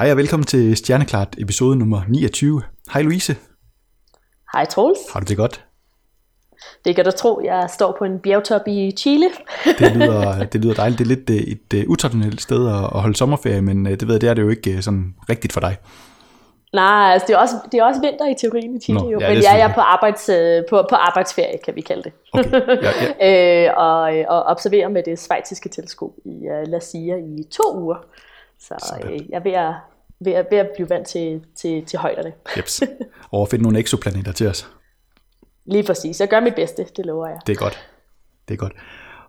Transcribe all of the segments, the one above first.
Hej og velkommen til Stjerneklart episode nummer 29. Hej Louise. Hej Troels. Har du det godt? Det kan du tro, jeg står på en bjergtop i Chile. Det lyder, det lyder dejligt. Det er lidt øh, et, et utraditionelt sted at holde sommerferie, men øh, det ved jeg, det er det jo ikke øh, sådan rigtigt for dig. Nej, altså det er også, det er også vinter i teorien i Chile, Nå, jo, ja, men jeg er på, arbejds, på, på arbejdsferie, kan vi kalde det. Okay. Ja, ja. øh, og, og observerer med det svejtiske teleskop i La Silla i to uger. Så Sådan. øh, jeg er ved at, ved, at, ved at blive vant til, til, til højderne. Jeps. Og finde nogle eksoplaneter til os. Lige præcis. Jeg gør mit bedste, det lover jeg. Det er godt. Det er godt.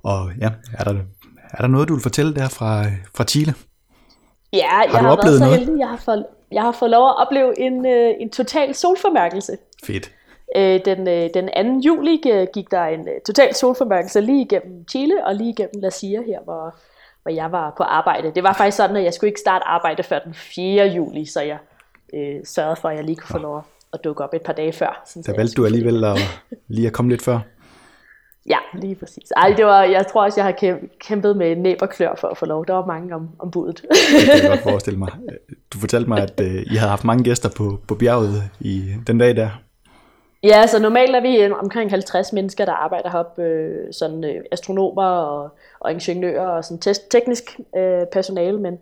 Og ja, er der, er der noget, du vil fortælle der fra, fra Chile? Ja, jeg du har været så noget? heldig. Jeg har, fået, jeg har fået lov at opleve en, øh, en total solformærkelse. Fedt. Øh, den, øh, den 2. juli øh, gik der en øh, total solformørkelse lige igennem Chile og lige igennem La Silla her, hvor, hvor jeg var på arbejde. Det var faktisk sådan, at jeg skulle ikke starte arbejde før den 4. juli, så jeg øh, sørgede for, at jeg lige kunne få lov at- dukke op et par dage før. Sådan, så Der valgte du alligevel at, lige at komme lidt før. Ja, lige præcis. Ej, det var, jeg tror også, jeg har kæm- kæmpet med næb og klør for at få lov. Der var mange om, om budet. Det kan jeg godt forestille mig. Du fortalte mig, at øh, I havde haft mange gæster på, på bjerget i den dag der. Ja, så normalt er vi omkring 50 mennesker, der arbejder heroppe, øh, sådan øh, astronomer og, og ingeniører og sådan tes- teknisk øh, personale, men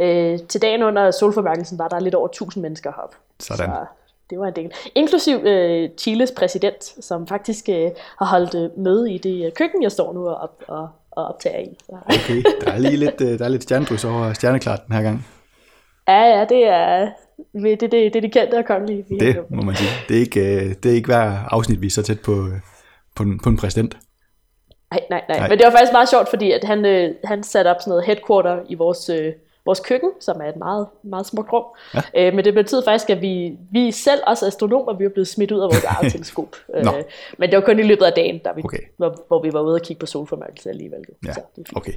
øh, til dagen under solformørkelsen var der lidt over 1000 mennesker heroppe. Sådan. Så det var en del. Inklusiv øh, Chiles præsident, som faktisk øh, har holdt øh, møde i det øh, køkken, jeg står nu og, op, og, og optager i. Så. Okay, der er lige lidt, øh, der er lidt stjernedrys over stjerneklart den her gang. Ja, ja, det er det, det, det, det er de kendte og kongelige. vi Det må man sige. Det er ikke, øh, det er ikke hver afsnit, vi er så tæt på, øh, på, en, på en præsident. Nej, nej, nej, Nej. Men det var faktisk meget sjovt, fordi at han, øh, han satte op sådan noget headquarter i vores, øh, vores køkken, som er et meget, meget smukt rum. Ja. Øh, men det betød faktisk, at vi, vi selv, også astronomer, vi var blevet smidt ud af vores eget teleskop. Øh, men det var kun i løbet af dagen, der vi, Okay. hvor, hvor vi var ude og kigge på solformørkelse alligevel. Ja, Så det, okay.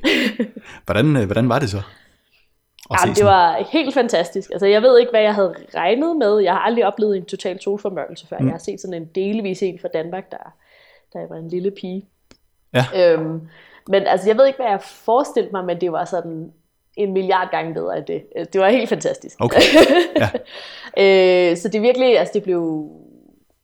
Hvordan, øh, hvordan var det så? Jamen, det var helt fantastisk. Altså, jeg ved ikke, hvad jeg havde regnet med. Jeg har aldrig oplevet en total solformørkelse før. Mm. Jeg har set sådan en delvis en fra Danmark, der, der var en lille pige. Ja. Øhm, men altså, jeg ved ikke, hvad jeg forestillede mig, men det var sådan en milliard gange bedre end det. Det var helt fantastisk. Okay, ja. øh, så det virkelig, altså det blev,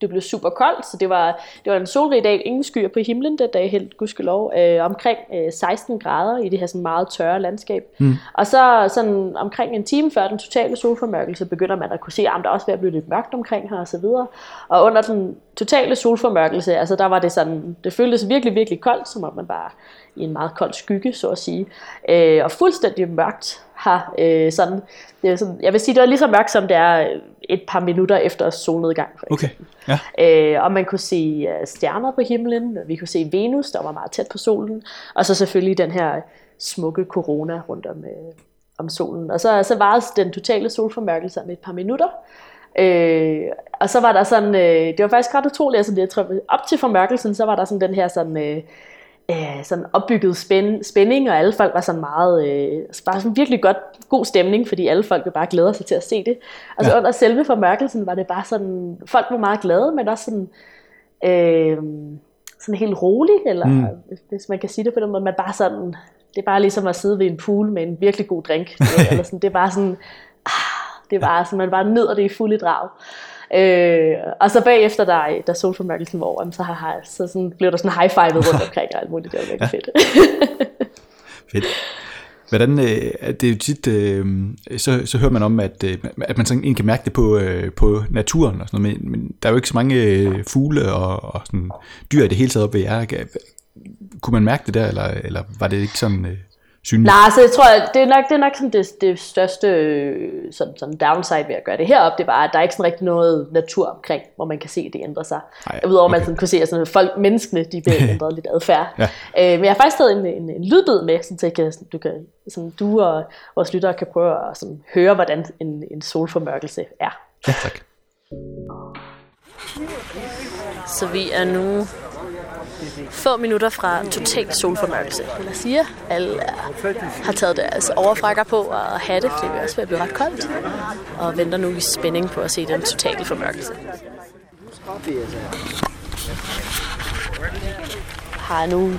det blev super koldt, så det var, det var en solrig dag, ingen skyer på himlen den dag, helt gudskelov, øh, omkring øh, 16 grader i det her sådan meget tørre landskab. Mm. Og så sådan omkring en time før den totale solformørkelse, begynder man at kunne se, at der er også ved at blive lidt mørkt omkring her og så videre. Og under den totale solformørkelse, altså der var det sådan, det føltes virkelig, virkelig koldt, som om man var i en meget kold skygge, så at sige. Øh, og fuldstændig mørkt har øh, sådan, er sådan, jeg vil sige, det var lige så mørkt, som det er et par minutter efter solnedgang. For Okay, ja. Øh, og man kunne se øh, stjerner på himlen, vi kunne se Venus, der var meget tæt på solen, og så selvfølgelig den her smukke corona rundt om, øh, om solen. Og så, så varede den totale solformørkelse om et par minutter. Øh, og så var der sådan, øh, det var faktisk ret utroligt, altså det, jeg tror, op til formørkelsen, så var der sådan den her sådan, øh, øh, sådan opbygget spænd, spænding, og alle folk var sådan meget, øh, bare sådan virkelig godt, god stemning, fordi alle folk bare glæde sig til at se det. Og så Ja. under selve formørkelsen var det bare sådan, folk var meget glade, men også sådan, øh, sådan helt rolig, eller Mm. hvis, man kan sige det på den måde, man bare sådan, det er bare ligesom at sidde ved en pool med en virkelig god drink, eller sådan, det er bare sådan, ah, det bare sådan, man bare nyder det i fulde drag. Øh, og så bagefter, da, da solformørkelsen var over, så, har, så sådan, blev der sådan high-fivet rundt omkring og alt muligt, det var virkelig fedt. Fedt. Hvordan, øh, er det er jo tit, øh, så, så hører man om, at, øh, at man sådan kan mærke det på, øh, på naturen og sådan noget, men, men der er jo ikke så mange øh, fugle og, og sådan dyr i det hele taget op ved jer. Kunne man mærke det der, eller, eller var det ikke sådan øh, synligt? Nej, så jeg tror, at det er nok, det er nok sådan det, det største øh, sådan, sådan downside ved at gøre det heroppe, det var, at der er ikke sådan rigtig noget natur omkring, hvor man kan se, at det ændrer sig. Ej, Udover at man okay. sådan kunne se, at sådan, folk, menneskene, de bliver ændret lidt adfærd. Ja. Øh, men jeg har faktisk taget en, en, en lydbid med, sådan, så jeg kan, sådan, du, kan, sådan, du og vores lyttere kan prøve at sådan, høre, hvordan en, en solformørkelse er. Ja, tak. Så vi er nu få minutter fra total solformørkelse. Eller siger, sige, alle er, har taget deres overfrakker på og hatte, det vil også ved at ret koldt. Og venter nu i spænding på at se den totale formørkelse. Har nu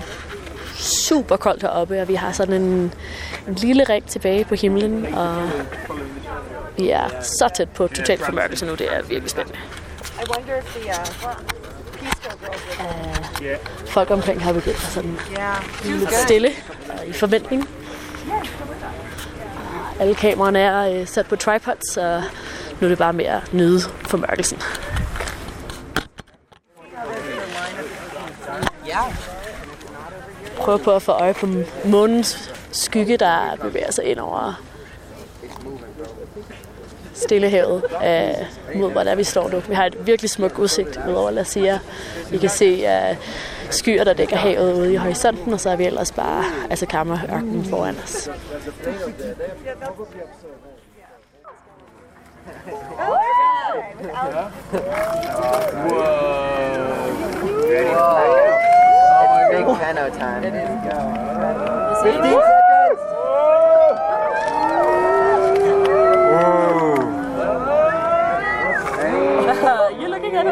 super koldt heroppe, og vi har sådan en, en lille ring tilbage på himlen, og vi er så tæt på total formørkelse nu. Det er virkelig spændende. Uh, Øh, folk omkring har begyndt at sådan lidt stille og i forventning. Alle kameraerne er uh, sat på tripods, så nu er det bare mere at nyde formørkelsen. Prøv på at få øje på månens skygge, der bevæger sig ind over Stillehavet øh, mod, hvor der vi står nu. Vi har et virkelig smukt udsigt ud over La Sierra. Vi kan se øh, skyer, der dækker havet ude i horisonten, og så er vi ellers bare altså ørkenen foran os. Big Kano time. It is. Go. I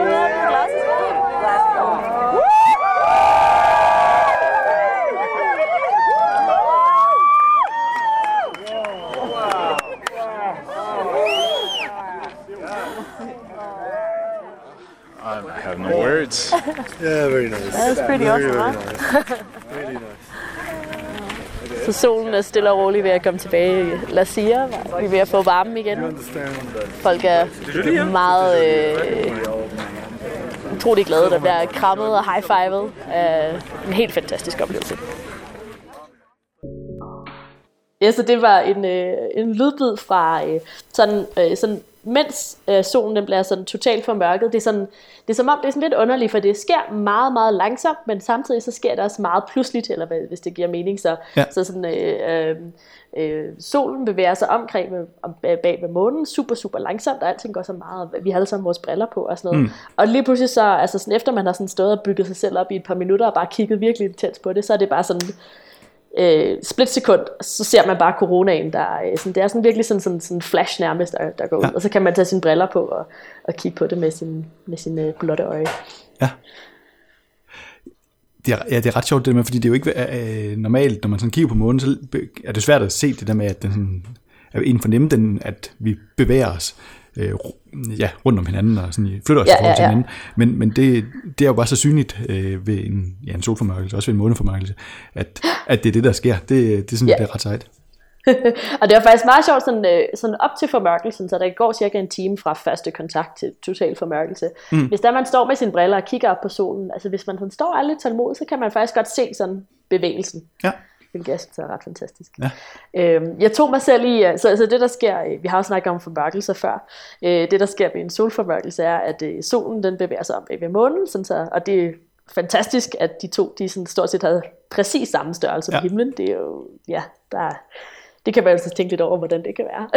have no words. yeah, very nice. That was pretty awesome, very huh? Nice. Så solen er stille og rolig ved at komme tilbage i La Sierra. Vi er ved at få varmen igen. Folk er meget øh, utrolig glade, der bliver krammet og high-fivet. Uh, en helt fantastisk oplevelse. Ja, så det var en, øh, en lydbid fra øh, sådan, øh, sådan mens øh, solen den bliver sådan totalt formørket. Det er, sådan, det er som om, det er sådan lidt underligt, for det sker meget, meget langsomt, men samtidig så sker det også meget pludseligt, eller hvad, hvis det giver mening. Så, ja. så sådan, øh, øh, øh, solen bevæger sig omkring med, om, bag ved månen super, super langsomt, og alting går så meget, vi har alle sammen vores briller på og sådan noget. Mm. Og lige pludselig så, altså sådan, efter man har sådan stået og bygget sig selv op i et par minutter, og bare kigget virkelig intens på det, så er det bare sådan øh, splitsekund, så ser man bare coronaen, der øh, sådan, det er sådan virkelig sådan, sådan, sådan flash nærmest, der, der går ud, ja. og så kan man tage sine briller på og, og kigge på det med sin, med sin øh, blotte øje. Ja. Det er, ja, det er ret sjovt det med, fordi det er jo ikke øh, normalt, når man sådan kigger på månen, så er det svært at se det der med, at den sådan, er en fornemme den, at vi bevæger os øh, ja, rundt om hinanden og sådan, flytter os ja, i forhold til ja, ja. hinanden. Men, men det, det er jo bare så synligt øh, ved en, ja, en solformørkelse, også ved en måneformørkelse, at, at det er det, der sker. Det, det er sådan, ja. det er ret sejt. og det var faktisk meget sjovt, sådan, øh, sådan op til formørkelsen, så der går cirka en time fra første kontakt til total formørkelse. Mm. Hvis der man står med sine briller og kigger op på solen, altså hvis man sådan står lidt tålmodig, så kan man faktisk godt se sådan bevægelsen. Ja hvilket jeg synes er ret fantastisk. Ja. Øhm, jeg tog mig selv i, så altså det der sker, øh, vi har jo snakket om formørkelser før, øh, det der sker ved en solformørkelse er, at øh, solen den bevæger sig om ved månen, sådan så, og det er fantastisk, at de to, de sådan stort set havde præcis samme størrelse ja. på himlen. Det er jo, ja, der, det kan man altså tænke lidt over, hvordan det kan være.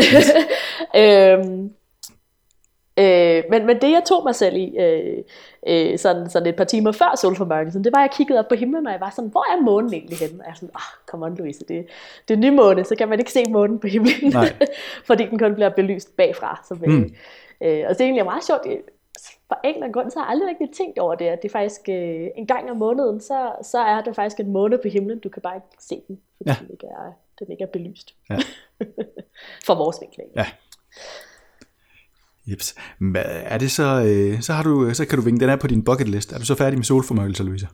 Øhm, Øh, men, men det jeg tog mig selv i, øh, øh, sådan, sådan et par timer før solformørkelsen, det var, at jeg kiggede op på himlen, og jeg var sådan, hvor er månen egentlig henne? Og jeg er sådan, ah, oh, come on Louise, det, det er nymåne, så kan man ikke se månen på himlen, fordi den kun bliver belyst bagfra. Så, mm. øh, og det er egentlig meget sjovt, for en eller anden grund, så har jeg aldrig rigtig tænkt over det, at det faktisk øh, en gang om måneden, så, så er der faktisk en måne på himlen, du kan bare ikke se den, fordi ja. den, ikke er, den ikke er belyst. Ja. for vores vinkling. Ja. Jeps. Er det så, øh, så, har du, så kan du vinke, den er på din bucket list. Er du så færdig med solformørkelser, Louise?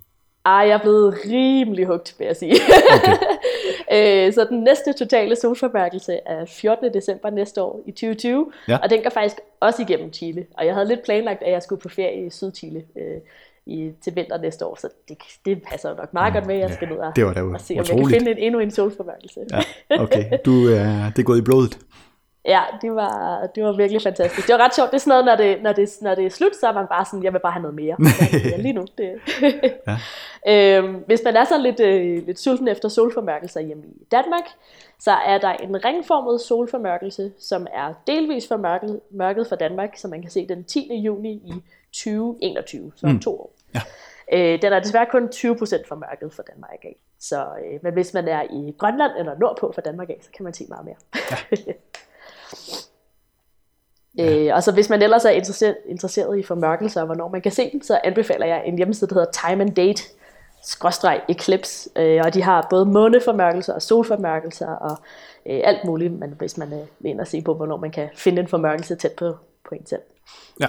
Ej, jeg er blevet rimelig hugt, vil jeg sige. Okay. øh, så den næste totale solformørkelse er 14. december næste år i 2020, ja. og den går faktisk også igennem Chile. Og jeg havde lidt planlagt, at jeg skulle på ferie i Sydchile øh, i, til vinter næste år, så det, det passer jo nok meget godt med, at jeg skal ned og, det var og se, om jeg kan finde en, endnu en solformørkelse. Ja, okay. Du, er, det er gået i blodet. Ja, det var, det var virkelig fantastisk. Det var ret sjovt. Det er sådan noget, når det, når det, når det er slut, så er man bare sådan, jeg vil bare have noget mere. ja, lige nu. Det. ja. øhm, hvis man er så lidt, øh, lidt sulten efter solformørkelser hjemme i Danmark, så er der en ringformet solformørkelse, som er delvis formørket mørket for Danmark, som man kan se den 10. juni i 2021, så om mm. to år. Ja. Øh, den er desværre kun 20% formørket for Danmark af. Så, øh, men hvis man er i Grønland eller nordpå for Danmark af, så kan man se meget mere. Ja. Ja. Øh, og så hvis man ellers er interesseret, interesseret i formørkelser og hvornår man kan se dem, så anbefaler jeg en hjemmeside, der hedder Time and Date, skråstreg eclipse, øh, og de har både måneformørkelser og solformørkelser og øh, alt muligt, men hvis man øh, vil ind og se på, hvornår man kan finde en formørkelse tæt på, på en selv. Ja.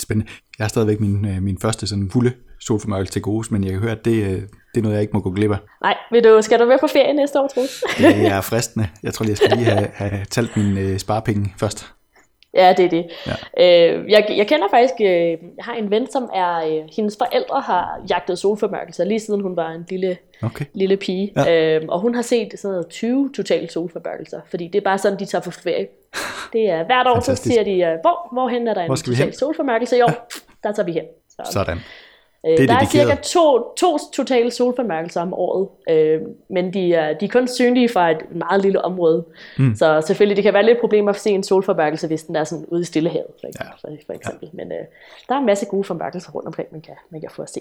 Spændende. Jeg har stadigvæk min, øh, min første sådan fulde solformørkelse til gode, men jeg kan høre, at det, øh, det er noget, jeg ikke må gå glip af. Nej, vil du, skal du være på ferie næste år, Troels? Det er fristende. Jeg tror lige, jeg skal lige have, have talt mine øh, sparepenge først. Ja, det er det. Ja. Øh, jeg, jeg kender faktisk, øh, jeg har en ven, som er, øh, hendes forældre har jagtet solformørkelser, lige siden hun var en lille, Okay. lille pige. Ja. Øh, og hun har set sådan noget 20 totale solformørkelser, fordi det er bare sådan, de tager på ferie. Det er hvert år, så Fantastisk. siger de, øh, hvor, hvorhen er der en total solformørkelse i år? Der tager vi hen. Så, Sådan. Øh, er der er cirka to, to totale solformørkelser om året, øh, men de er, de er kun synlige fra et meget lille område. Mm. Så selvfølgelig, det kan være lidt problemer at se en solformørkelse, hvis den er sådan ude i Stillehavet, for eksempel. Ja. For eksempel. Ja. Men øh, der er en masse gode formørkelser rundt omkring, man kan, man kan få at se.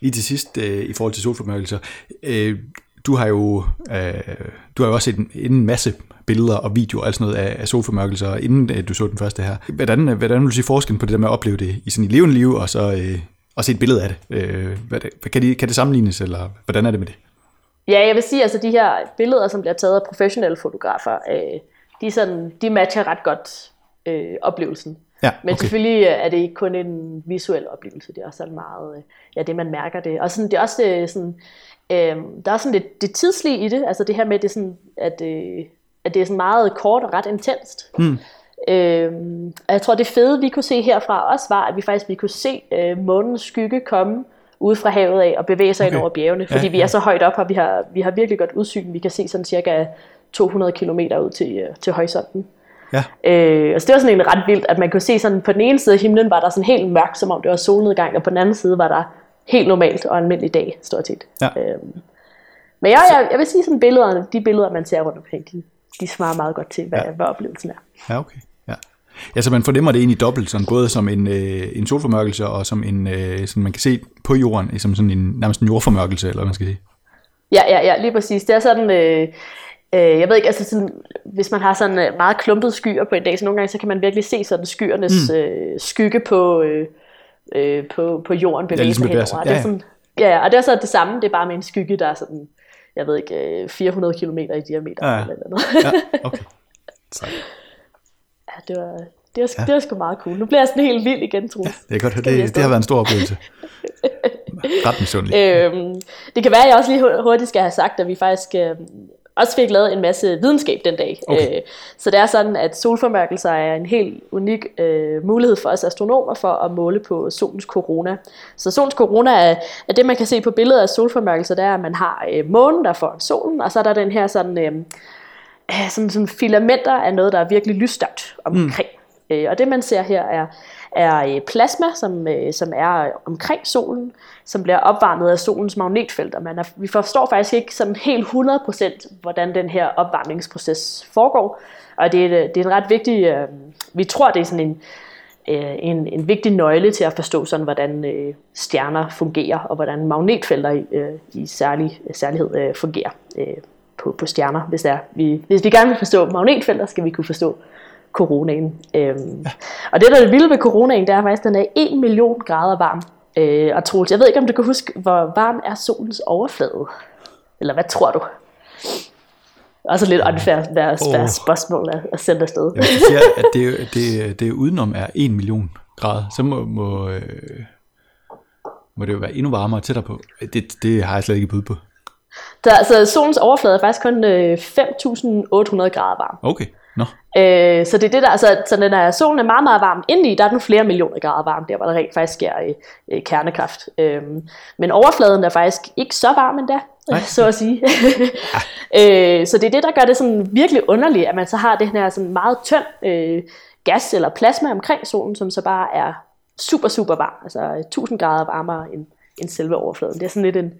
Lige til sidst, øh, i forhold til solformørkelser. Øh, du har jo øh, du har jo også set en, en masse billeder og videoer og alt sådan noget af, af solformørkelser, inden øh, du så den første her. Hvordan, øh, hvordan vil du sige forskellen på det der med at opleve det i sådan i levende liv, og så øh, og se et billede af det? Øh, hvad, det- kan, det? kan det sammenlignes, eller hvordan er det med det? Ja, jeg vil sige, altså de her billeder, som bliver taget af professionelle fotografer, øh, de, sådan, de matcher ret godt øh, oplevelsen. Ja, Men okay. selvfølgelig øh, er det ikke kun en visuel oplevelse, det er også sådan meget, øh, ja, det man mærker det. Og sådan, det er også øh, sådan, øh, der er sådan lidt det tidslige i det, altså det her med, det sådan, at, øh, at det er sådan meget kort og ret intenst. Hmm. Øhm, og jeg tror, det fede, vi kunne se herfra også, var, at vi faktisk vi kunne se øh, månens skygge komme ude fra havet af og bevæge sig okay. Ind over bjergene, fordi Ja, ja, vi ja. er så højt op, og vi har, vi har virkelig godt udsyn. Vi kan se sådan cirka 200 km ud til, øh, til horisonten. Ja, Øh, og så det var sådan en ret vildt, at man kunne se sådan, på den ene side af himlen var der sådan helt mørkt, som om det var solnedgang, og på den anden side var der helt normalt og almindelig dag, stort set. Ja. Øhm, men jeg, jeg, jeg vil sige sådan billederne, de billeder, man ser rundt omkring, de, de svarer meget godt til, hvad, Ja. ja. hvad oplevelsen er. ja okay. Ja. Ja, så man fornemmer det egentlig dobbelt, sådan både som en, øh, en solformørkelse, og som en, øh, sådan man kan se på jorden, som sådan en, nærmest en jordformørkelse, eller hvad man skal sige. Ja, ja, ja, lige præcis. Det er sådan, øh, øh, jeg ved ikke, altså sådan, hvis man har sådan øh, meget klumpede skyer på en dag, så nogle gange, så kan man virkelig se sådan skyernes mm. øh, skygge på, øh, øh, på, på jorden bevæge ligesom sig henover. sig. Og det Ja, er sådan, ja, ja, og det er så det samme, det er bare med en skygge, der er sådan, jeg ved ikke, øh, 400 km i diameter. Ja, ja. Eller noget. Ja, okay. Så, ja, det var, det var, ja. det var sgu meget cool. Nu bliver jeg sådan helt vild igen, Troels. det er godt, det, det har været en stor oplevelse. Ret misundelig. Øhm, det kan være, at jeg også lige hu- hurtigt skal have sagt, at vi faktisk øh, også fik lavet en masse videnskab den dag. Okay. Øh, så det er sådan, at solformørkelser er en helt unik øh, mulighed for os astronomer for at måle på solens corona. Så solens corona er, er det, man kan se på billedet af solformørkelser, det er, at man har øh, månen, der er foran solen, og så er der den her sådan... Øh, sådan, sådan filamenter af noget, der er virkelig lysstærkt omkring. Mm. Øh, og det man ser her er, er øh, plasma, som, øh, som er omkring solen, som bliver opvarmet af solens magnetfelter. Man er, vi forstår faktisk ikke sådan helt 100% hvordan den her opvarmningsproces foregår. Og det er, det er en ret vigtig, øh, vi tror det er sådan en, øh, en, en vigtig nøgle til at forstå sådan, hvordan øh, stjerner fungerer, og hvordan magnetfelter i, øh, i særlig, særlighed øh, fungerer øh, på, på stjerner. Hvis, det er. Vi, hvis vi gerne vil forstå magnetfelter, skal vi kunne forstå coronaen. Øhm, ja. Og det, der er det vilde ved coronaen, det er faktisk, at den er 1 million grader varm. Øh, og Troels, jeg ved ikke, om du kan huske, hvor varm er solens overflade? Eller hvad tror du? Også lidt unfair deres, Åh. deres spørgsmål at, at sende afsted. Ja, hvis siger, at det, det, det udenom er 1 million grader, så må, må, øh, må det jo være endnu varmere tættere på. Det, det har jeg slet ikke bud på. Der, altså, solens overflade er faktisk kun øh, 5.800 grader varm. Okay, nå. Øh, så det er det der, altså, så den er, solen er meget, meget varm. Indeni, der er den flere millioner grader varm, der hvor der rent faktisk sker øh, øh, kernekraft. Øh, men overfladen er faktisk ikke så varm endda, Nej. så at sige. øh, så det er det, der gør det sådan virkelig underligt, at man så har det her sådan meget tynd øh, gas eller plasma omkring solen, som så bare er super, super varm. Altså 1000 grader varmere end, end selve overfladen. Det er sådan lidt en,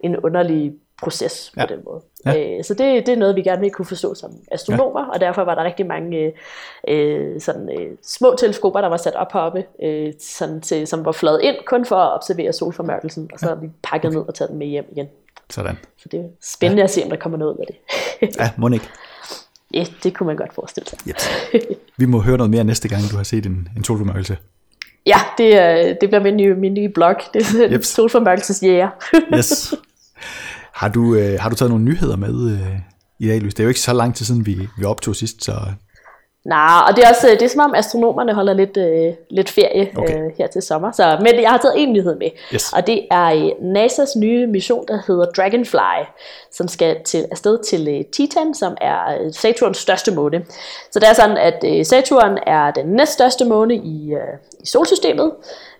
en underlig proces på Ja. den måde. Ja. Øh, så det, det er noget, vi gerne vil kunne forstå som astronomer, ja. og derfor var der rigtig mange øh, øh, sådan, øh, små teleskoper, der var sat op heroppe, øh, sådan til, som var fløjet ind kun for at observere solformørkelsen, og så har vi pakket ned og taget dem med hjem igen. Sådan. Så det er spændende ja. at se, om der kommer noget ud af det. Ja, må ikke. ja, det kunne man godt forestille sig. Yes. Vi må høre noget mere næste gang, du har set en, en solformørkelse. Ja, det, det bliver min nye, min nye blog. Det er Yep. yep. solformørkelsesjæger. Yes. Har du, øh, har du taget nogle nyheder med øh, i dag, Louise? Det er jo ikke så lang tid siden, vi, vi optog sidst, så Nej, og det er også det er som om astronomerne holder lidt, øh, lidt ferie Okay. okay. øh, her til sommer. Så, men jeg har taget en nyhed med, Yes. og det er øh, NASA's nye mission, der hedder Dragonfly, som skal til, afsted til øh, Titan, som er øh, Saturns største måne. Så det er sådan, at øh, Saturn er den næststørste måne i, øh, i solsystemet.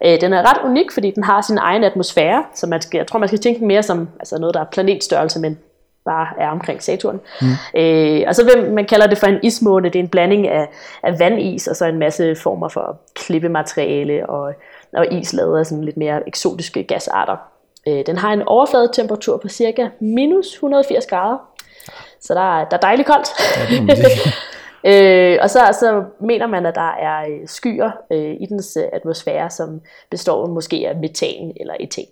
Øh, den er ret unik, fordi den har sin egen atmosfære, så man skal, jeg tror, man skal tænke mere som altså noget, der er planetstørrelse, men bare er omkring Saturn. Mm. Øh, og så vil man kalder det for en ismåne. Det er en blanding af, af vandis og så en masse former for klippemateriale og, og is lavet af sådan lidt mere eksotiske gasarter. Øh, den har en overfladetemperatur på cirka minus 180 grader. Så der er, der er dejligt koldt. sige. Øh, og så, så mener man, at der er øh, skyer øh, i dens øh, atmosfære, som består måske af metan eller etan.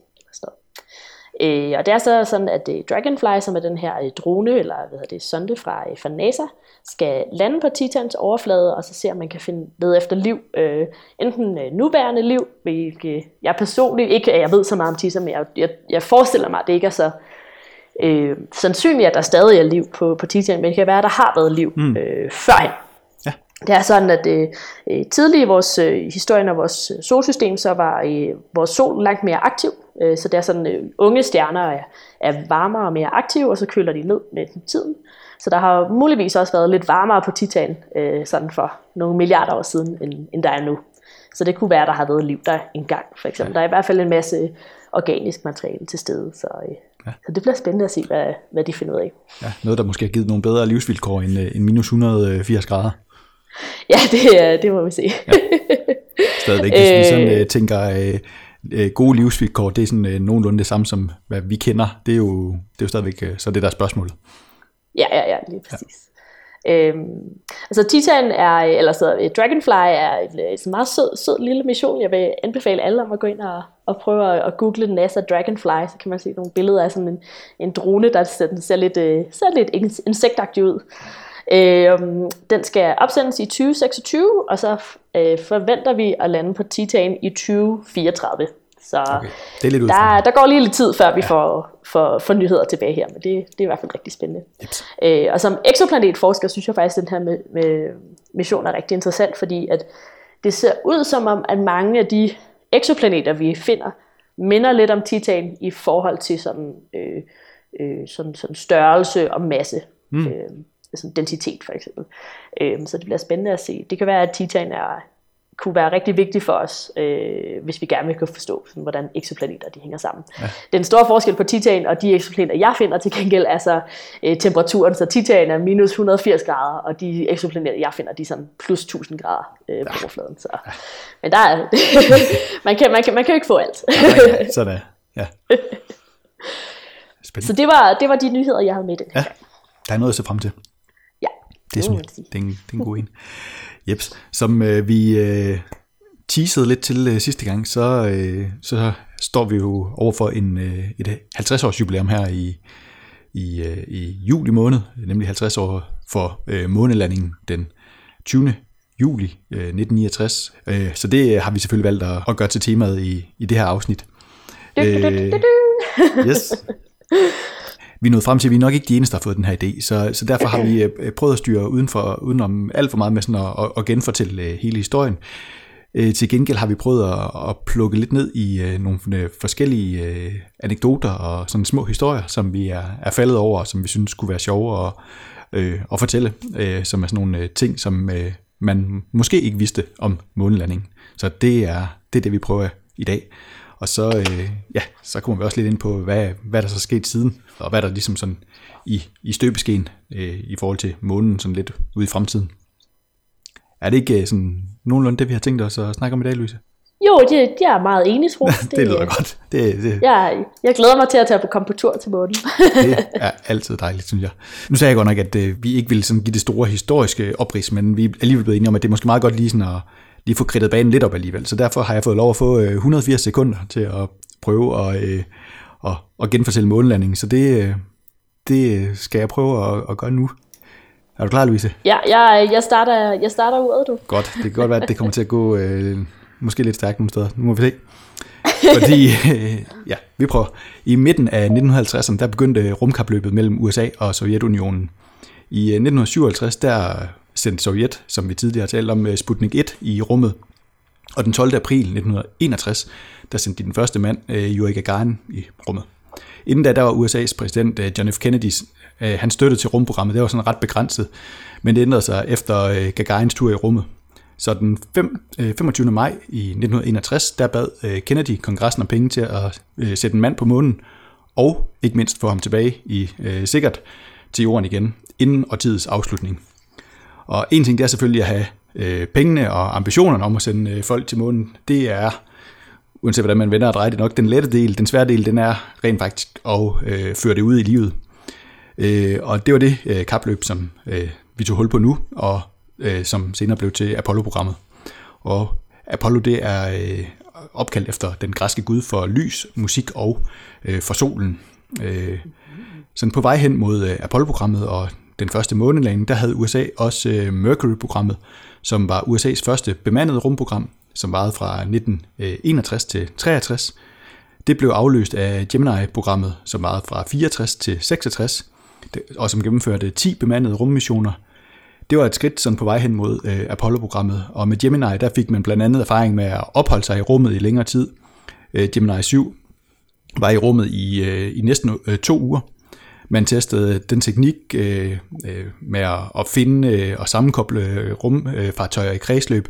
Øh, og det er så sådan, at øh, Dragonfly, som er den her øh, drone, eller hvad hedder det, sonde fra, øh, fra NASA, skal lande på Titans overflade, og så se, om man kan finde lede efter liv. Øh, enten øh, nuværende liv, hvilket jeg personligt ikke, jeg ved så meget om Titan, men jeg, jeg, jeg forestiller mig, at det ikke er så øh, sandsynligt, at der stadig er liv på, på Titan, men det kan være, at der har været liv mm. øh, førhen. Det er sådan, at øh, øh, tidligere i vores øh, historien af vores solsystem, så var øh, vores sol langt mere aktiv. Øh, så det er sådan, øh, unge stjerner er, er varmere og mere aktive, og så køler de ned med tiden. Så der har muligvis også været lidt varmere på Titan, øh, sådan for nogle milliarder år siden, end, end der er nu. Så det kunne være, at der har været liv der engang, for eksempel. Der er i hvert fald en masse organisk materiale til stede, så, øh, ja. så det bliver spændende at se, hvad, hvad de finder ud af. Ja, noget, der måske har givet nogle bedre livsvilkår end, øh, end minus 180 grader. Ja, det, det må vi se. Ja. Stadigvæk, hvis vi sådan øh, tænker, øh, øh, gode livsvilkår, det er sådan øh, nogenlunde det samme som, hvad vi kender. Det er jo, det er jo stadigvæk, øh, så det der er spørgsmålet. Ja, ja, ja, lige præcis. Ja. Øhm, altså Titan er, eller så øh, Dragonfly er et, øh, et sådan meget sød, sød lille mission. Jeg vil anbefale alle om at gå ind og, og prøve at, at google NASA Dragonfly, så kan man se nogle billeder af sådan en, en drone, der ser, den ser lidt, øh, ser lidt insektagtig ud. Øhm, den skal opsendes i 2026, og så øh, forventer vi at lande på Titan i 2034. Så Okay. Det er lidt der, der går lige lidt tid, før vi ja. får, får, får nyheder tilbage her, men det, det er i hvert fald rigtig spændende. Jeps. Øh, og som exoplanetforsker synes jeg faktisk, at den her med, med mission er rigtig interessant, fordi at det ser ud som om, at mange af de exoplaneter, vi finder, minder lidt om Titan i forhold til sådan, øh, øh, sådan, sådan størrelse og masse. Mm. Øh, sådan densitet for eksempel. Øh, så det bliver spændende at se. Det kan være, at Titan er, kunne være rigtig vigtig for os, øh, hvis vi gerne vil kunne forstå, sådan, hvordan exoplaneter de hænger sammen. Ja. Den store forskel på Titan og de exoplaneter, jeg finder til gengæld, er så øh, temperaturen. Så Titan er minus 180 grader, og de exoplaneter, jeg finder, de er sådan plus 1000 grader øh, på overfladen. Så. Men der er, man, kan, man, kan, man kan jo ikke få alt. Sådan, ja. Spændende. så det var, det var de nyheder, jeg havde med den. Ja, der er noget at se frem til. Det er, sådan, sige. det er, en, det er en god en. Jeps. Som øh, vi øh, teasede lidt til øh, sidste gang, så, øh, så står vi jo over for en, øh, et 50-års jubilæum her i, i, øh, i juli måned, nemlig 50 år for øh, månelandingen den 20. juli øh, 1969. Øh, så det har vi selvfølgelig valgt at, at gøre til temaet i, i det her afsnit. Du, du, du, du, du. Yes. Vi nåede nået frem til, at vi er nok ikke de eneste, der har fået den her idé, så, så derfor har vi øh, øh, prøvet at styre uden for, udenom alt for meget med sådan at, at, genfortælle øh, hele historien. Til gengæld har vi prøvet at, at plukke lidt ned i nogle forskellige anekdoter og sådan små historier, som vi er, er faldet over, og som vi synes kunne være sjove at, øh, at fortælle, øh, som er sådan nogle ting, som øh, man måske ikke vidste om månelandingen. Så det er det, er det vi prøver i dag. Og så, øh, ja, så kommer vi også lidt ind på, hvad, hvad der så er sket siden, og hvad der ligesom sådan i, i støbeskeen øh, i forhold til månen sådan lidt ude i fremtiden. Er det ikke øh, sådan nogenlunde det, vi har tænkt os at snakke om i dag, Louise? Jo, det, jeg er meget enig, tror jeg. Det lyder godt. Det, det, Jeg, jeg glæder mig til at tage på komme på tur til månen. det er altid dejligt, synes jeg. Nu sagde jeg godt nok, at øh, vi ikke ville sådan give det store historiske oprids, men vi er alligevel blevet enige om, at det er måske meget godt lige sådan at lige få kridtet banen lidt op alligevel. Så derfor har jeg fået lov at få øh, 180 sekunder til at prøve at, øh, at, at genfortælle månelandingen. Så det, øh, det skal jeg prøve at, at gøre nu. Er du klar, Louise? Ja, jeg, jeg, starter, jeg starter uret, du. Godt. Det kan godt være, at det kommer til at gå øh, måske lidt stærkt nogle steder. Nu må vi se. Fordi, øh, ja, vi prøver. I midten af 1950'erne, der begyndte rumkapløbet mellem USA og Sovjetunionen. I øh, 1957, der sendte Sovjet, som vi tidligere har talt om, øh, Sputnik 1 i rummet. Og den 12. april 1961, der sendte de den første mand, øh, Yuri Gagarin, i rummet. Inden da, der var USA's præsident øh, John F. Kennedy, øh, hans støtte til rumprogrammet, det var sådan ret begrænset, men det ændrede sig efter øh, Gagarins tur i rummet. Så den 5, øh, 25. maj i 1961, der bad øh, Kennedy kongressen om penge til at øh, sætte en mand på månen, og ikke mindst få ham tilbage i øh, sikkert til jorden igen, inden årtidets afslutning. Og en ting det er selvfølgelig at have øh, pengene og ambitionerne om at sende øh, folk til månen. Det er, uanset hvordan man vender og drejer det nok, den lette del. Den svære del, den er rent faktisk at øh, føre det ud i livet. Øh, og det var det øh, kapløb, som øh, vi tog hul på nu, og øh, som senere blev til Apollo-programmet. Og Apollo det er øh, opkaldt efter den græske gud for lys, musik og øh, for solen. Øh, sådan på vej hen mod øh, Apollo-programmet og den første månelanding, der havde USA også øh, Mercury-programmet, som var USA's første bemandede rumprogram, som varede fra 1961 til 63. Det blev afløst af Gemini-programmet, som varede fra 64 til 66, og som gennemførte 10 bemandede rummissioner. Det var et skridt sådan på vej hen mod øh, Apollo-programmet, og med Gemini der fik man blandt andet erfaring med at opholde sig i rummet i længere tid. Øh, Gemini 7 var i rummet i, øh, i næsten øh, to uger. Man testede den teknik øh, øh, med at, at finde øh, og sammenkoble øh, rumfartøjer i kredsløb,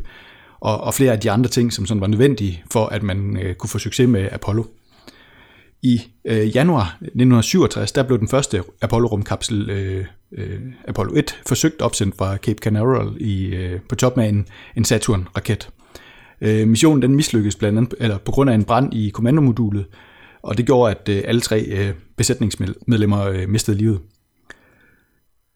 og, og flere af de andre ting, som sådan var nødvendige for, at man øh, kunne få succes med Apollo. I øh, januar 1967, der blev den første Apollo-rumkapsel, øh, øh, Apollo 1, forsøgt opsendt fra Cape Canaveral i, øh, på toppen af en, en Saturn-raket. Øh, missionen den mislykkedes blandt andet, eller på grund af en brand i kommandomodulet, og det gjorde, at øh, alle tre øh, besætningsmedlemmer øh, mistede livet.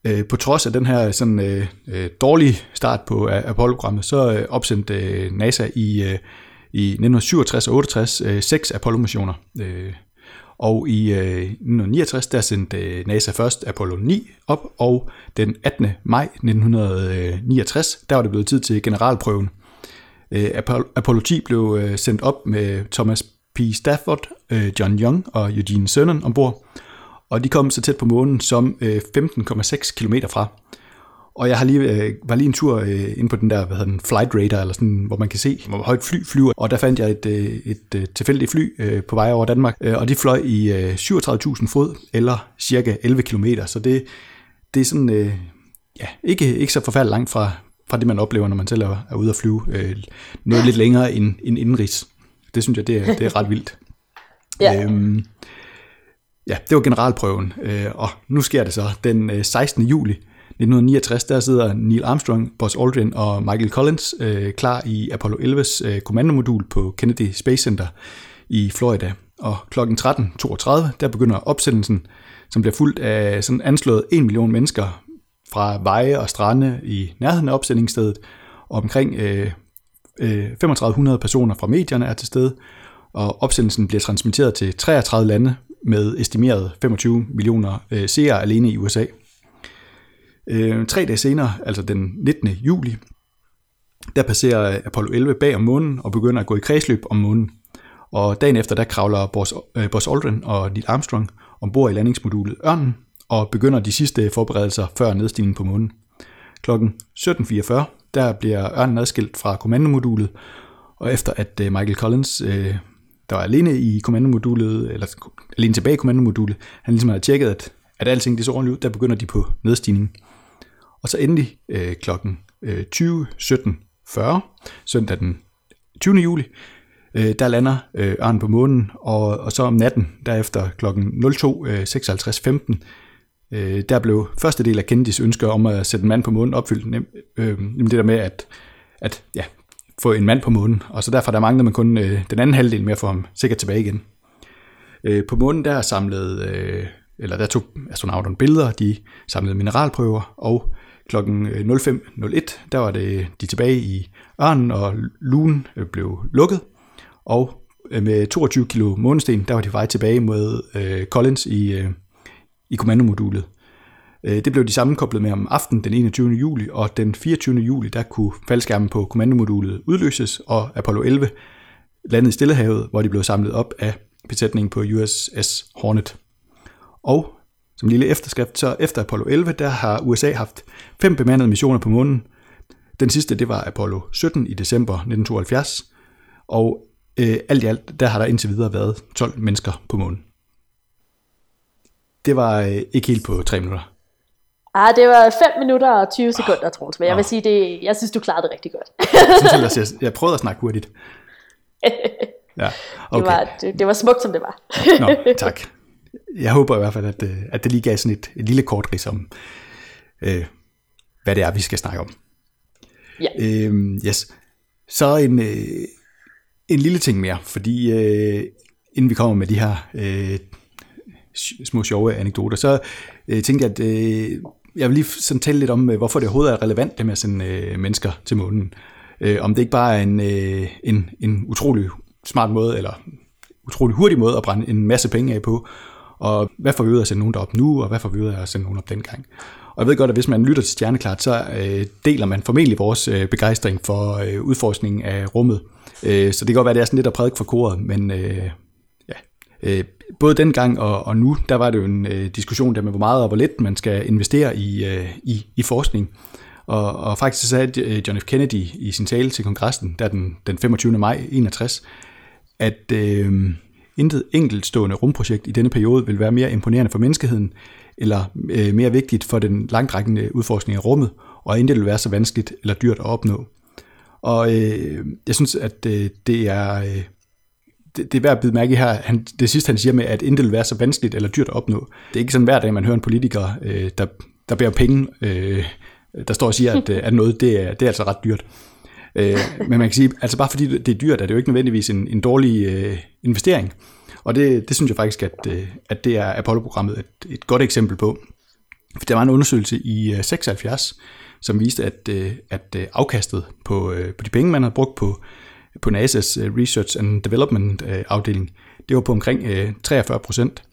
Øh, på trods af den her sådan øh, øh dårlige start på Apollo-programmet, så øh, opsendte øh, NASA i, øh, i 1967 og 68 øh, seks Apollo-missioner. Øh, og i øh, 1969, der sendte øh, NASA først Apollo 9 op, og den 18. maj 1969, der var det blevet tid til generalprøven. Øh, Apollo 10 blev øh, sendt op med Thomas P. Stafford, øh, John Young og Eugene Cernan ombord, og de kom så tæt på månen som øh, 15,6 km fra. Og jeg har lige, øh, var lige en tur øh, ind på den der, hvad hedder den, flight radar, eller sådan, hvor man kan se, hvor højt fly flyver. Og der fandt jeg et, øh, et, et øh, tilfældigt fly øh, på vej over Danmark, øh, og de fløj i øh, 37.000 fod, eller cirka 11 km. Så det, det er sådan, øh, ja, ikke, ikke så forfærdeligt langt fra, fra det, man oplever, når man selv er, er ude at flyve. Øh, noget lidt længere end, end indenrigs. Det synes jeg, det er, det er ret vildt. ja. Øhm, ja, det var generalprøven, øh, og nu sker det så. Den øh, 16. Juli 1969, der sidder Neil Armstrong, Buzz Aldrin og Michael Collins øh, klar i Apollo 11's øh, kommandomodul på Kennedy Space Center i Florida. Og kl. 13.32, der begynder opsendelsen, som bliver fuldt af sådan anslået 1 million mennesker fra veje og strande i nærheden af opsendingsstedet, og omkring øh, øh 3500 personer fra medierne er til stede, og opsendelsen bliver transmitteret til 33 lande med estimeret 25 millioner øh, seere alene i USA. Øh, tre dage senere, altså den 19. juli, der passerer Apollo 11 bag om månen og begynder at gå i kredsløb om månen. Og dagen efter, der kravler Buzz, øh, Buzz Aldrin og Neil Armstrong ombord i landingsmodulet Ørnen og begynder de sidste forberedelser før nedstigningen på månen. Klokken 17.44, der bliver Ørnen adskilt fra kommandomodulet, og efter at øh, Michael Collins, øh, der var alene i kommandomodulet, eller alene tilbage i kommandomodulet, han ligesom havde tjekket, at, at alting det så ordentligt ud, der begynder de på nedstigning. Og så endelig øh, klokken øh, 20.17.40, søndag den 20. juli, øh, der lander øh, Ørnen på månen, og, og så om natten, derefter klokken 02.56.15, øh, øh, der blev første del af Kennedys ønsker om at sætte en mand på månen opfyldt, nem, øh, det der med at, at ja, få en mand på månen, og så derfor der manglede man kun øh, den anden halvdel med at få ham sikkert tilbage igen. Øh, på månen der samlede, øh, eller der tog astronauterne billeder, de samlede mineralprøver, og klokken øh, 05.01, der var det de tilbage i Ørnen, og lugen øh, blev lukket, og øh, med 22 kilo månesten, der var de vej tilbage mod øh, Collins i, øh, i kommandomodulet. Øh, det blev de sammenkoblet med om aftenen den 21. juli, og den 24. juli, der kunne faldskærmen på kommandomodulet udløses, og Apollo 11 landede i Stillehavet, hvor de blev samlet op af besætningen på USS Hornet. Og som lille efterskrift, så efter Apollo 11, der har USA haft fem bemandede missioner på månen. Den sidste, det var Apollo 17 i december 1972, og øh, alt i alt, der har der indtil videre været 12 mennesker på månen. Det var øh, ikke helt på tre minutter. Ah, det var 5 minutter og 20 sekunder, Troels, men jeg vil sige, det, jeg synes, du klarede det rigtig godt. Jeg synes ellers, jeg, jeg prøvede at snakke hurtigt. Ja, Det, okay. var, det, det var smukt, som det var. Nå, tak. Jeg håber i hvert fald, at, øh, at det lige gav sådan et, et lille kort ris om, øh, hvad det er, vi skal snakke om. Ja. Øhm, yes. Så en, øh, en lille ting mere, fordi øh, inden vi kommer med de her øh, små sjove anekdoter, så øh, tænkte jeg, at øh, jeg vil lige sådan tale lidt om, øh, hvorfor det overhovedet er relevant det med at sende øh, mennesker til månen. Øh, om det ikke bare er en, øh, en, en utrolig smart måde, eller utrolig hurtig måde at brænde en masse penge af på, og hvad får vi ud af at sende nogen derop nu, og hvad får vi ud af at sende nogen op dengang. Og jeg ved godt, at hvis man lytter til Stjerneklart, så øh, deler man formentlig vores øh, begejstring for øh, udforskningen af rummet. Øh, så det kan godt være, at det er sådan lidt at prædike for koret, men øh, ja, øh, både dengang og, og nu, der var det jo en øh, diskussion der med, hvor meget og hvor lidt man skal investere i, øh, i, i forskning. Og, og faktisk så sagde øh, John F. Kennedy i sin tale til kongressen, der den, den 25. maj 61, at øh, intet enkeltstående rumprojekt i denne periode vil være mere imponerende for menneskeheden, eller øh, mere vigtigt for den langtrækkende udforskning af rummet, og intet vil være så vanskeligt eller dyrt at opnå. Og øh, jeg synes, at øh, det er... Øh, det, det er værd at bide mærke i her, han, det sidste han siger med, at intet vil være så vanskeligt eller dyrt at opnå. Det er ikke sådan hver dag, man hører en politiker, øh, der, der bærer penge, øh, der står og siger, at, øh, at noget det er, det er altså ret dyrt. Øh, men man kan sige, altså bare fordi det er dyrt, er det jo ikke nødvendigvis en, en dårlig øh, investering. Og det, det synes jeg faktisk, at, øh, at det er Apollo-programmet et, et godt eksempel på. For der var en undersøgelse i øh, 76, som viste, at, øh, at øh, afkastet på, øh, på de penge, man har brugt på, på NASA's øh, Research and Development øh, afdeling, det var på omkring øh, 43 procent.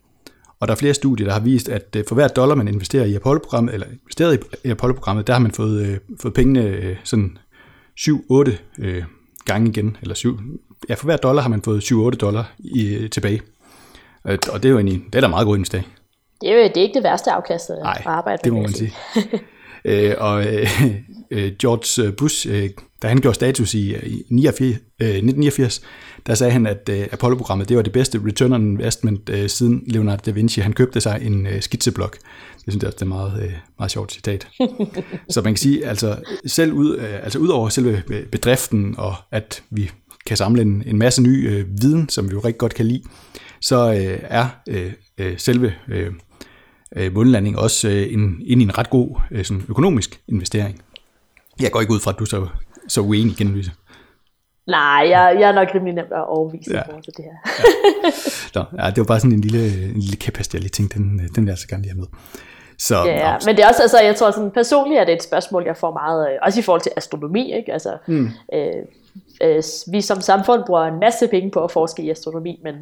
Og der er flere studier, der har vist, at øh, for hver dollar, man investerer i Apollo-programmet, eller investeret i, Apollo-programmet, der har man fået, øh, fået pengene øh, sådan 7-8 øh, gange igen, eller 7, ja, for hver dollar har man fået 7-8 dollar i, øh, tilbage. Og, og det er jo en, det er da meget god investering. Det er, jo, det er ikke det værste afkast at arbejde det må man sige. øh, og øh, øh, George Bush, øh, da han gjorde status i, i 89, øh, 1989, der sagde han, at øh, Apollo-programmet det var det bedste return on investment øh, siden Leonardo da Vinci. Han købte sig en øh, skitseblok. Det synes jeg også det er meget, øh, meget sjovt citat. Så man kan sige, altså selv ud, øh, altså ud over selve øh, bedriften, og at vi kan samle en, en masse ny øh, viden, som vi jo rigtig godt kan lide, så øh, er øh, øh, selve øh, øh, månelanding også øh, en, ind i en ret god øh, sådan økonomisk investering. Jeg går ikke ud fra, at du så, så uenig igen, Louise. Nej, jeg, jeg er nok rimelig nemt at overvise ja. Ja. i forhold til det her. Nå, ja, det var bare sådan en lille, en lille kæphest, jeg lige tænkte, den, den vil jeg så gerne lige have med. Så, Ja, ja. men det er også, altså, jeg tror sådan, personligt er det et spørgsmål, jeg får meget, øh, også i forhold til astronomi, ikke? Altså, mm. øh, øh, vi som samfund bruger en masse penge på at forske i astronomi, men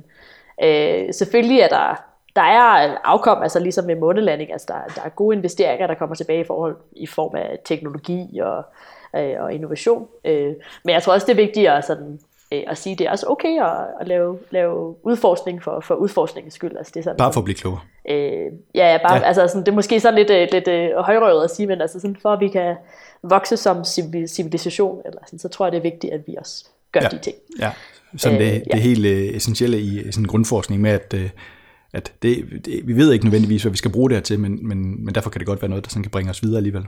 øh, selvfølgelig er der, der er afkom, altså ligesom med månelanding, altså der, der er gode investeringer, der kommer tilbage i, forhold, i form af teknologi og, øh, og innovation. Øh, men jeg tror også, det er vigtigt at, sådan, øh, at sige, at det er også okay at, at lave, lave udforskning for, for udforskningens skyld. Altså, det er sådan, bare for at blive klogere. Øh, ja, ja, bare, Ja. ja. Altså, sådan, det er måske sådan lidt, øh, lidt øh, højrøvet at sige, men altså, sådan, for at vi kan vokse som civil- civilisation, eller sådan, så tror jeg, det er vigtigt, at vi også gør Ja. ja. de ting. Ja, sådan Øh, det, ja. det helt øh, essentielle i sådan en grundforskning med, at, øh, at det, det, vi ved ikke nødvendigvis, hvad vi skal bruge det her til, men, men, men derfor kan det godt være noget, der sådan kan bringe os videre alligevel.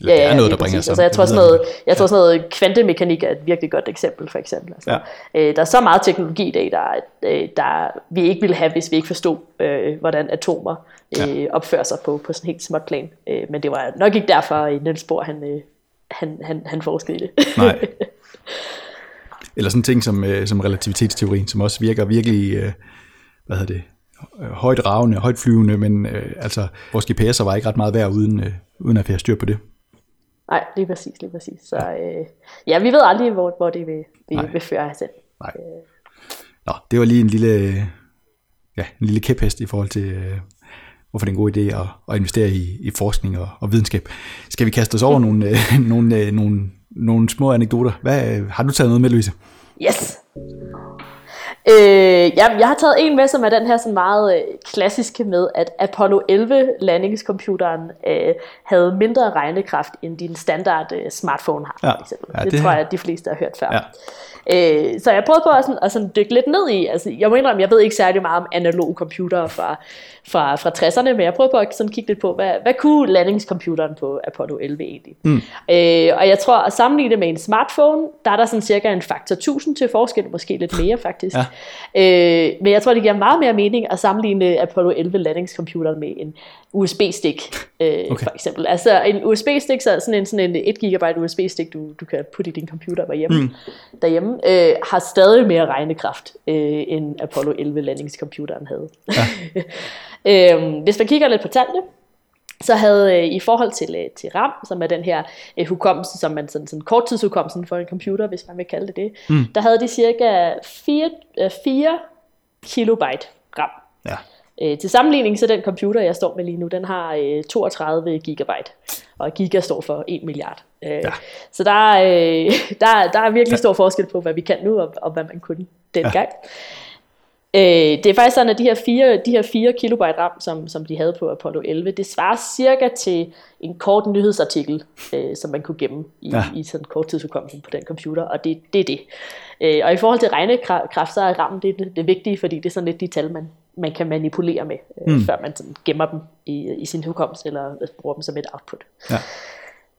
Eller Ja, det er noget, der bringer altså, jeg, tror sådan noget, jeg tror sådan noget kvantemekanik er et virkelig godt eksempel, for eksempel. Altså, Ja. øh, der er så meget teknologi i dag, der, øh, der vi ikke ville have, hvis vi ikke forstod, øh, hvordan atomer øh, Ja. opfører sig på, på sådan helt småt plan. Øh, men det var nok ikke derfor, at Niels Bohr, han, øh, han, han, han forskede i det. Nej. Eller sådan ting som, øh, som relativitetsteorien, som også virker virkelig, øh, hvad hedder det, øh, højt ravende, højt flyvende, men øh, altså, vores GPS'er var ikke ret meget værd, uden, øh, uden at har styr på det. Nej, lige præcis, lige præcis. Så øh, ja, vi ved aldrig, hvor, hvor det vil, Nej. vil, føre os hen. Nej. Nå, det var lige en lille, ja, en lille kæphest i forhold til, øh, hvorfor det er en god idé at, at investere i, i forskning og, og videnskab. Skal vi kaste os over nogle, øh, nogle, øh, nogle, nogle små anekdoter? Hvad, øh, har du taget noget med, Louise? Yes! Øh, ja, jeg har taget en med, som er den her sådan meget øh, klassiske med, at Apollo 11 landingscomputeren øh, havde mindre regnekraft, end din standard øh, smartphone har. Ja. For eksempel. Ja, det, det tror jeg, at de fleste har hørt før. Ja. Øh, så jeg prøvede på at, sådan, at sådan dykke lidt ned i, altså jeg må indrømme, jeg ved ikke særlig meget om analog computere fra, fra, fra 60'erne, men jeg prøvede på at sådan kigge lidt på, hvad, hvad kunne landingscomputeren på Apollo 11 egentlig? Mm. Øh, og jeg tror, at sammenligne det med en smartphone, der er der sådan cirka en faktor 1000 til forskel, måske lidt mere faktisk. Ja. Øh, men jeg tror, det giver meget mere mening at sammenligne Apollo 11 landingscomputeren med en USB-stik, øh, Okay. for eksempel. Altså en USB-stik, så sådan en, sådan en 1 GB USB-stik, du, du kan putte i din computer derhjemme, mm. derhjemme øh, har stadig mere regnekraft, øh, end Apollo 11 landingscomputeren havde. Ja. øh, hvis man kigger lidt på tallene, så havde øh, i forhold til, øh, til RAM, som er den her øh, hukommelse, som man sådan, sådan korttidshukommelsen for en computer, hvis man vil kalde det det, mm. der havde de cirka 4, øh, 4 kilobyte RAM. Ja. Øh, til sammenligning, så den computer, jeg står med lige nu, den har øh, 32 gigabyte, og giga står for 1 milliard. Øh, ja. Så der, er, øh, der, der er virkelig stor forskel på, hvad vi kan nu, og, og hvad man kunne dengang. Ja. Øh, det er faktisk sådan, at de her 4, de her 4 kilobyte RAM, som, som de havde på Apollo 11, det svarer cirka til en kort nyhedsartikel, øh, som man kunne gemme i, Ja. i sådan en kort tidsudkommelse på den computer, og det, det er det. Øh, og i forhold til regnekraft, så er RAM det, det, det vigtige, fordi det er sådan lidt de tal, man, man kan manipulere med, øh, mm. før man sådan gemmer dem i, i sin hukommelse, eller bruger dem som et output. Ja.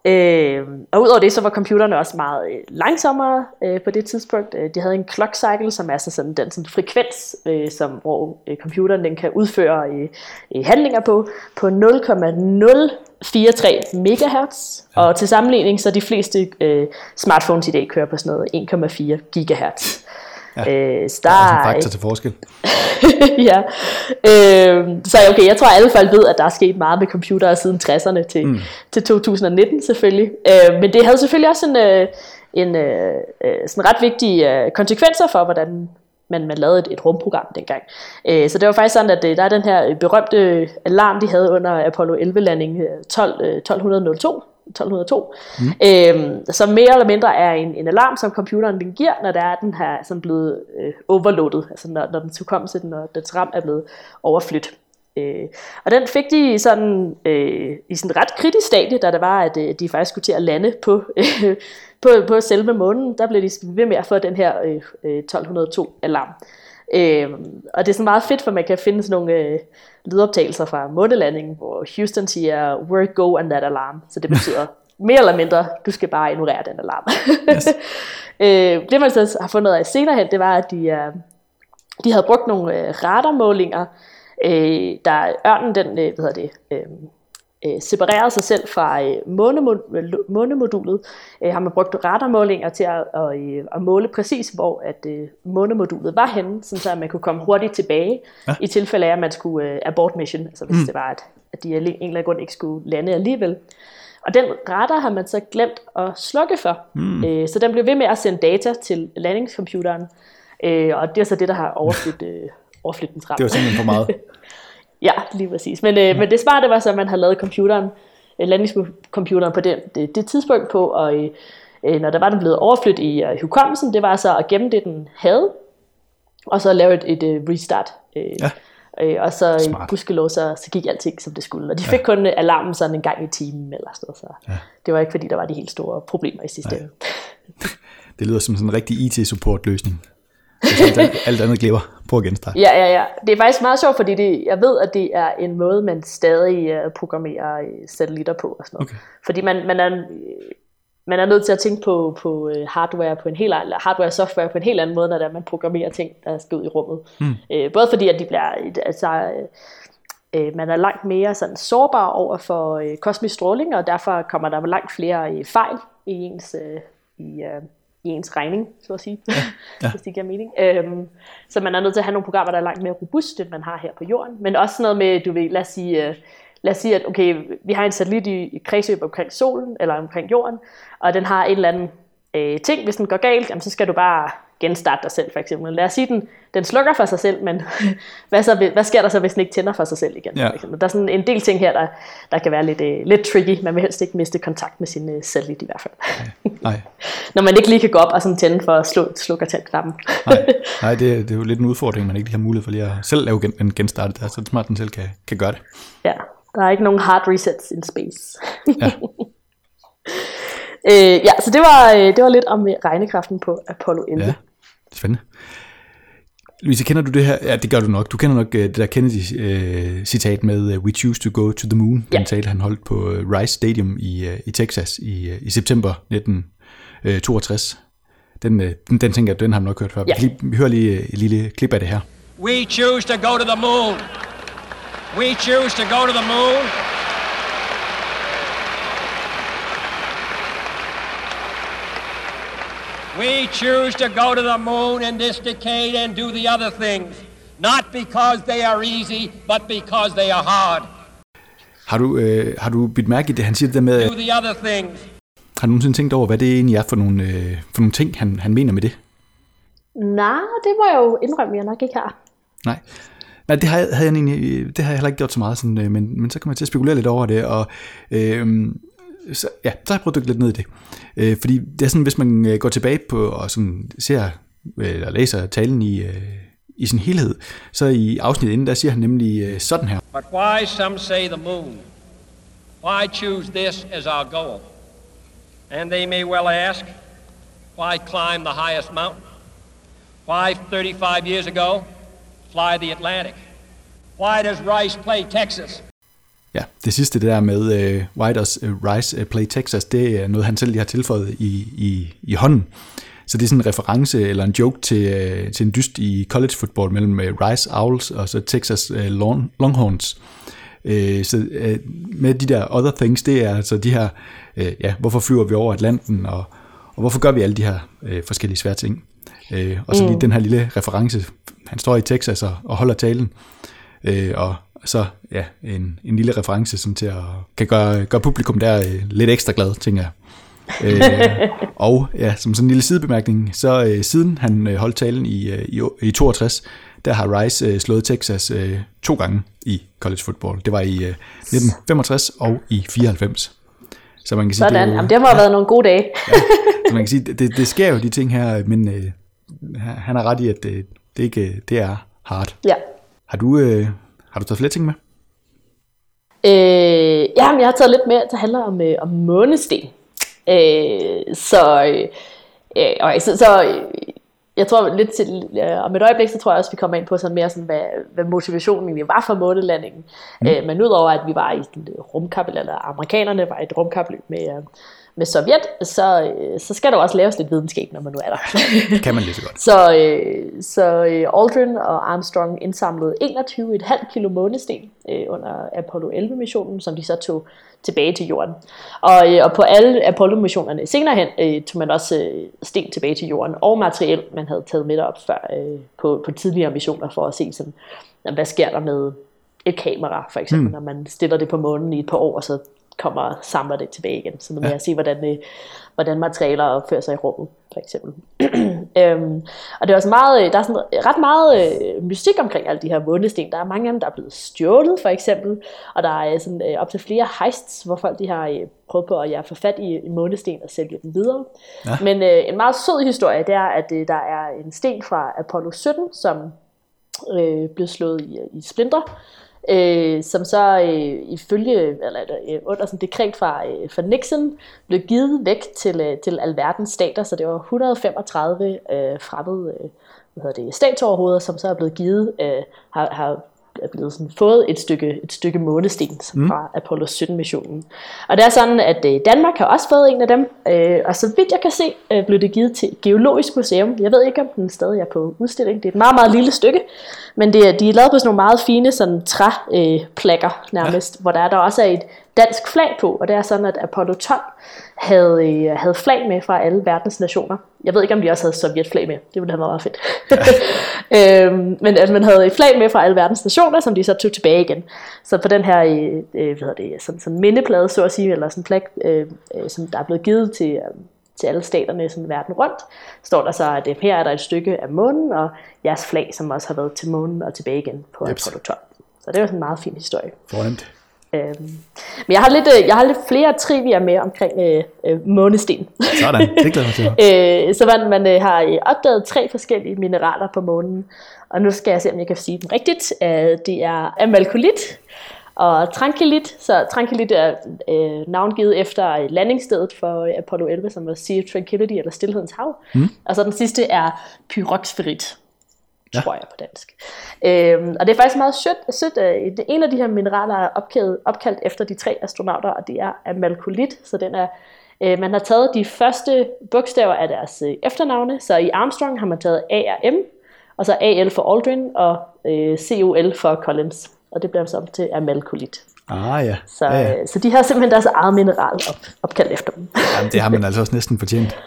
Øh, og udover det, så var computerne også meget øh, langsommere øh, på det tidspunkt. Øh, de havde en clock cycle, som er så sådan den sådan frekvens, øh, som, hvor øh, computeren den kan udføre øh, øh, handlinger på, på 0,043 MHz. Ja. Og til sammenligning, så de fleste øh, smartphones i dag kører på sådan noget 1,4 GHz. Ja. Øh, så der, Der er en faktor til forskel. ja. Øh, så okay, jeg tror at alle folk ved, at der er sket meget med computere siden 60'erne til, mm. til 2019 selvfølgelig. Øh, men det havde selvfølgelig også en, øh, en øh, øh, sådan ret vigtige øh, konsekvenser for, hvordan man, man lavede et, et rumprogram dengang. Øh, så det var faktisk sådan, at øh, der er den her berømte alarm, de havde under Apollo 11-landing øh, 12, øh, 1202, 1202, mm. øhm, som mere eller mindre er en, en alarm, som computeren den giver, når der er den her sådan blevet øh, overloadet, altså når, når den hukommelse, når dens RAM er blevet overflyttet. Øh, og den fik de sådan øh, i sådan et ret kritisk stadie, da det var, at øh, de faktisk skulle til at lande på, øh, på, på selve månen. Der blev de ved med at få den her øh, øh, 1202-alarm. Øh, og det er sådan meget fedt, for man kan finde sådan nogle øh, lydoptagelser fra månelandingen, hvor Houston siger, where go and that alarm. Så det betyder mere eller mindre, du skal bare ignorere den alarm. Yes. øh, det man så har fundet ud af senere hen, det var, at de, øh, de havde brugt nogle øh, radarmålinger, øh, der ørnen den, øh, hvad hedder det, øh, øh, separerede sig selv fra øh, månemod- månemodulet, øh, har man brugt radarmålinger til at, at, øh, at måle præcis, hvor at øh, månemodulet var henne, sådan så at man kunne komme hurtigt tilbage, ja. i tilfælde af, at man skulle øh, abort mission, altså hvis mm. det var, at, at de af en eller anden grund ikke skulle lande alligevel. Og den radar har man så glemt at slukke for, mm. øh, så den blev ved med at sende data til landingscomputeren, øh, og det er så det, der har overflyttet, øh, overflyttet RAM. Det var simpelthen for meget. Ja, lige præcis. Men, øh, men det smarte var så, at man havde lavet computeren, øh, landingscomputeren på det, det, det tidspunkt på, og øh, øh, når der var den blevet overflyttet i øh, hukommelsen, det var så at gemme det, den havde, og så lave et, et øh, restart. Øh, Ja. øh, og så Smart. øh, gudskelov, så, så gik alting, som det skulle. Og de fik kun øh, alarmen sådan en gang i timen, eller sådan noget, så ja. det var ikke, fordi der var de helt store problemer i ende. Det lyder som sådan en rigtig IT-support løsning. Hvis alt, alt andet glæber på at genstarte. Ja, ja, ja. Det er faktisk meget sjovt, fordi det, jeg ved, at det er en måde, man stadig uh, programmerer uh, satellitter på. Og sådan noget. Okay. Fordi man, man, er, øh, man er nødt til at tænke på, på uh, hardware på en helt eller hardware og software på en helt anden måde, når man programmerer ting, der skal ud i rummet. Mm. Både fordi, at de bliver... Altså, uh, man er langt mere sådan sårbar over for kosmisk stråling, og derfor kommer der langt flere uh, fejl i ens, i, uh, i ens regning, så at sige, ja, ja. hvis det giver mening. Øhm, så man er nødt til at have nogle programmer, der er langt mere robuste, end man har her på jorden. Men også noget med, du ved, lad os sige, uh, lad os sige at okay, vi har en satellit i, i kredsløb omkring solen, eller omkring jorden, og den har en eller anden øh, ting. Hvis den går galt, jamen, så skal du bare genstarte dig selv, for eksempel. Lad os sige, den, den slukker for sig selv, men hvad, så, hvad sker der så, hvis den ikke tænder for sig selv igen? Ja. For eksempel? Der er sådan en del ting her, der, der kan være lidt, øh, lidt tricky. Man vil helst ikke miste kontakt med sin øh, satellit i hvert fald. Nej, Når man ikke lige kan gå op og sådan tænde for at slå, slukke og tænde knappen. nej, nej det, er- det er jo lidt en udfordring, man ikke lige har mulighed for lige at selv lave gen, en genstart så det er smart, at den selv kan, kan gøre det. ja, der er ikke nogen hard resets in space. Ja. øh, ja, så det var, øh, det var lidt om øh, regnekraften på Apollo 11. Ja, spændende. Louise, kender du det her? Ja, det gør du nok. Du kender nok uh, det der Kennedy-citat med uh, We choose to go to the moon. Ja. Den tale, han holdt på uh, Rice Stadium i, uh, i Texas i, uh, i september 1962. Den, uh, den, den tænker jeg, den har du nok hørt før. Ja. Vi, vi hører lige uh, et lille klip af det her. We choose to go to the moon. We choose to go to the moon. We choose to go to the moon in this decade and do the other things. Not because they are easy, but because they are hard. Har du, uh, har du bidt mærke i det? Han siger det der med, Do the other things. har du nogensinde tænkt over, hvad det egentlig er for nogle, uh, for nogle ting, han, han mener med det? Nej, det må jeg jo indrømme, jeg nok ikke har. Nej. Nej, det har jeg, havde jeg egentlig, det har jeg heller ikke gjort så meget, sådan, øh, men, men så kan man til at spekulere lidt over det, og øh, så, ja, så har jeg prøvet at dykke lidt ned i det. Øh, fordi det er sådan, hvis man øh, går tilbage på og sådan ser, øh, eller læser talen i, øh, i sin helhed, så i afsnittet inden, der siger han nemlig øh, sådan her. But why some say the moon? Why choose this as our goal? And they may well ask, why climb the highest mountain? Why 35 years ago fly the Atlantic? Why does Rice play Texas? Ja, det sidste det der med øh, does øh, Rice øh, play Texas, det er noget, han selv lige har tilføjet i, i, i hånden. Så det er sådan en reference eller en joke til, øh, til en dyst i college football mellem øh, Rice Owls og så Texas øh, Long, Longhorns. Øh, så øh, med de der other things, det er altså de her, øh, ja, hvorfor flyver vi over Atlanten, og, og hvorfor gør vi alle de her øh, forskellige svære ting. Øh, og så lige den her lille reference, han står i Texas og, og holder talen, øh, og så ja, en, en lille reference sådan til at kan gøre, gøre publikum der øh, lidt ekstra glad, tænker jeg. øh, og ja, som sådan en lille sidebemærkning, så øh, siden han øh, holdt talen i, øh, i, i 62, der har Rice øh, slået Texas øh, to gange i college football. Det var i øh, 1965 og i 94. Så man kan sige, Sådan, det, jo- Jamen, det må have været nogle gode dage. så man kan sige, det, det sker jo de ting her, men øh, han har ret i, at det, det, ikke, det er hard. ja. Har du, øh, har du taget flere ting med? Øh, jamen, jeg har taget lidt mere, der handler om, øh, om månesten. Øh, så, øh, øh, så, så øh, jeg tror lidt til, øh, om et øjeblik, så tror jeg også, vi kommer ind på sådan mere sådan, hvad, hvad motivationen egentlig var for månelandingen. Mm. Øh, men udover at vi var i et rumkapløb, eller amerikanerne var i et rumkapløb med, øh, med Sovjet, så, øh, så skal der også laves lidt videnskab, når man nu er der. Det kan man lige så godt. Så, øh, så øh, Aldrin og Armstrong indsamlede 21,5 kilo månesten øh, under Apollo 11-missionen, som de så tog tilbage til jorden. Og, øh, og på alle Apollo-missionerne senere hen øh, tog man også øh, sten tilbage til jorden, og materiel, man havde taget med op før øh, på, på tidligere missioner, for at se, sådan, hvad sker der med et kamera, for eksempel, mm. når man stiller det på månen i et par år, og så kommer og samler det tilbage igen. Så med ja. at se, hvordan, øh, hvordan materialer opfører sig i rummet, for eksempel. øhm, og det er også meget, øh, der er sådan ret meget øh, mystik omkring alle de her månesten. Der er mange af dem, der er blevet stjålet, for eksempel. Og der er øh, sådan, øh, op til flere heists, hvor folk de har øh, prøvet på at ja, få fat i, i månesten og sælge dem videre. Ja. Men øh, en meget sød historie, det er, at øh, der er en sten fra Apollo 17, som øh, blev slået i, i splinter, øh, som så øh, ifølge, eller øh, under sådan dekret fra, øh, fra Nixon, blev givet væk til, øh, til alverdens stater, så det var 135 øh, fremmede øh, hvad hedder det, statsoverhoveder, som så er blevet givet, øh, har, har er blevet sådan, fået et stykke, et stykke månesten mm. fra Apollo 17-missionen. Og det er sådan, at øh, Danmark har også fået en af dem, øh, og så vidt jeg kan se, øh, blev det givet til et geologisk museum. Jeg ved ikke, om den stadig er på udstilling. Det er et meget, meget lille stykke, men det, er- de er lavet på sådan nogle meget fine sådan, træplakker øh, plakker nærmest, ja. hvor der, er der også er et dansk flag på, og det er sådan, at Apollo 12 havde, øh, havde flag med fra alle verdens nationer. Jeg ved ikke, om de også havde sovjetflag med. Det ville have været meget fedt. øhm, men at man havde et flag med fra alle verdens nationer, som de så tog tilbage igen. Så på den her øh, øh, hvad hedder det, sådan, sådan mindeplade, så at sige, eller sådan en flag, øh, øh, som der er blevet givet til, øh, til alle staterne sådan verden rundt, står der så, at øh, her er der et stykke af månen, og jeres flag, som også har været til månen og tilbage igen på. Apollo 12. Så det jo sådan en meget fin historie. Fornemt. Øhm, men jeg har, lidt, øh, jeg har lidt flere trivia med omkring øh, øh, månesten. Sådan, det glæder mig til. øh, så man, man øh, har øh, opdaget tre forskellige mineraler på månen, og nu skal jeg se, om jeg kan sige dem rigtigt. Øh, det er amalkolit og tranquilit. Så tranquilit er øh, navngivet efter landingsstedet for øh, Apollo 11, som var Sea of Tranquility, eller Stilhedens Hav. Mm. Og så den sidste er pyroxferit Ja. tror jeg på dansk. Øhm, og det er faktisk meget sødt. sødt øh, det, en af de her mineraler er opkaldt, opkaldt efter de tre astronauter, og det er amalkolit. Så den er, øh, man har taget de første bogstaver af deres øh, efternavne. Så i Armstrong har man taget A og M, og så AL for Aldrin, og øh, COL for Collins. Og det bliver så om til amalkolit. Ah ja. Så, ja, ja. øh, så de har simpelthen deres eget mineral op, opkaldt efter dem. Jamen, det har man altså også næsten fortjent.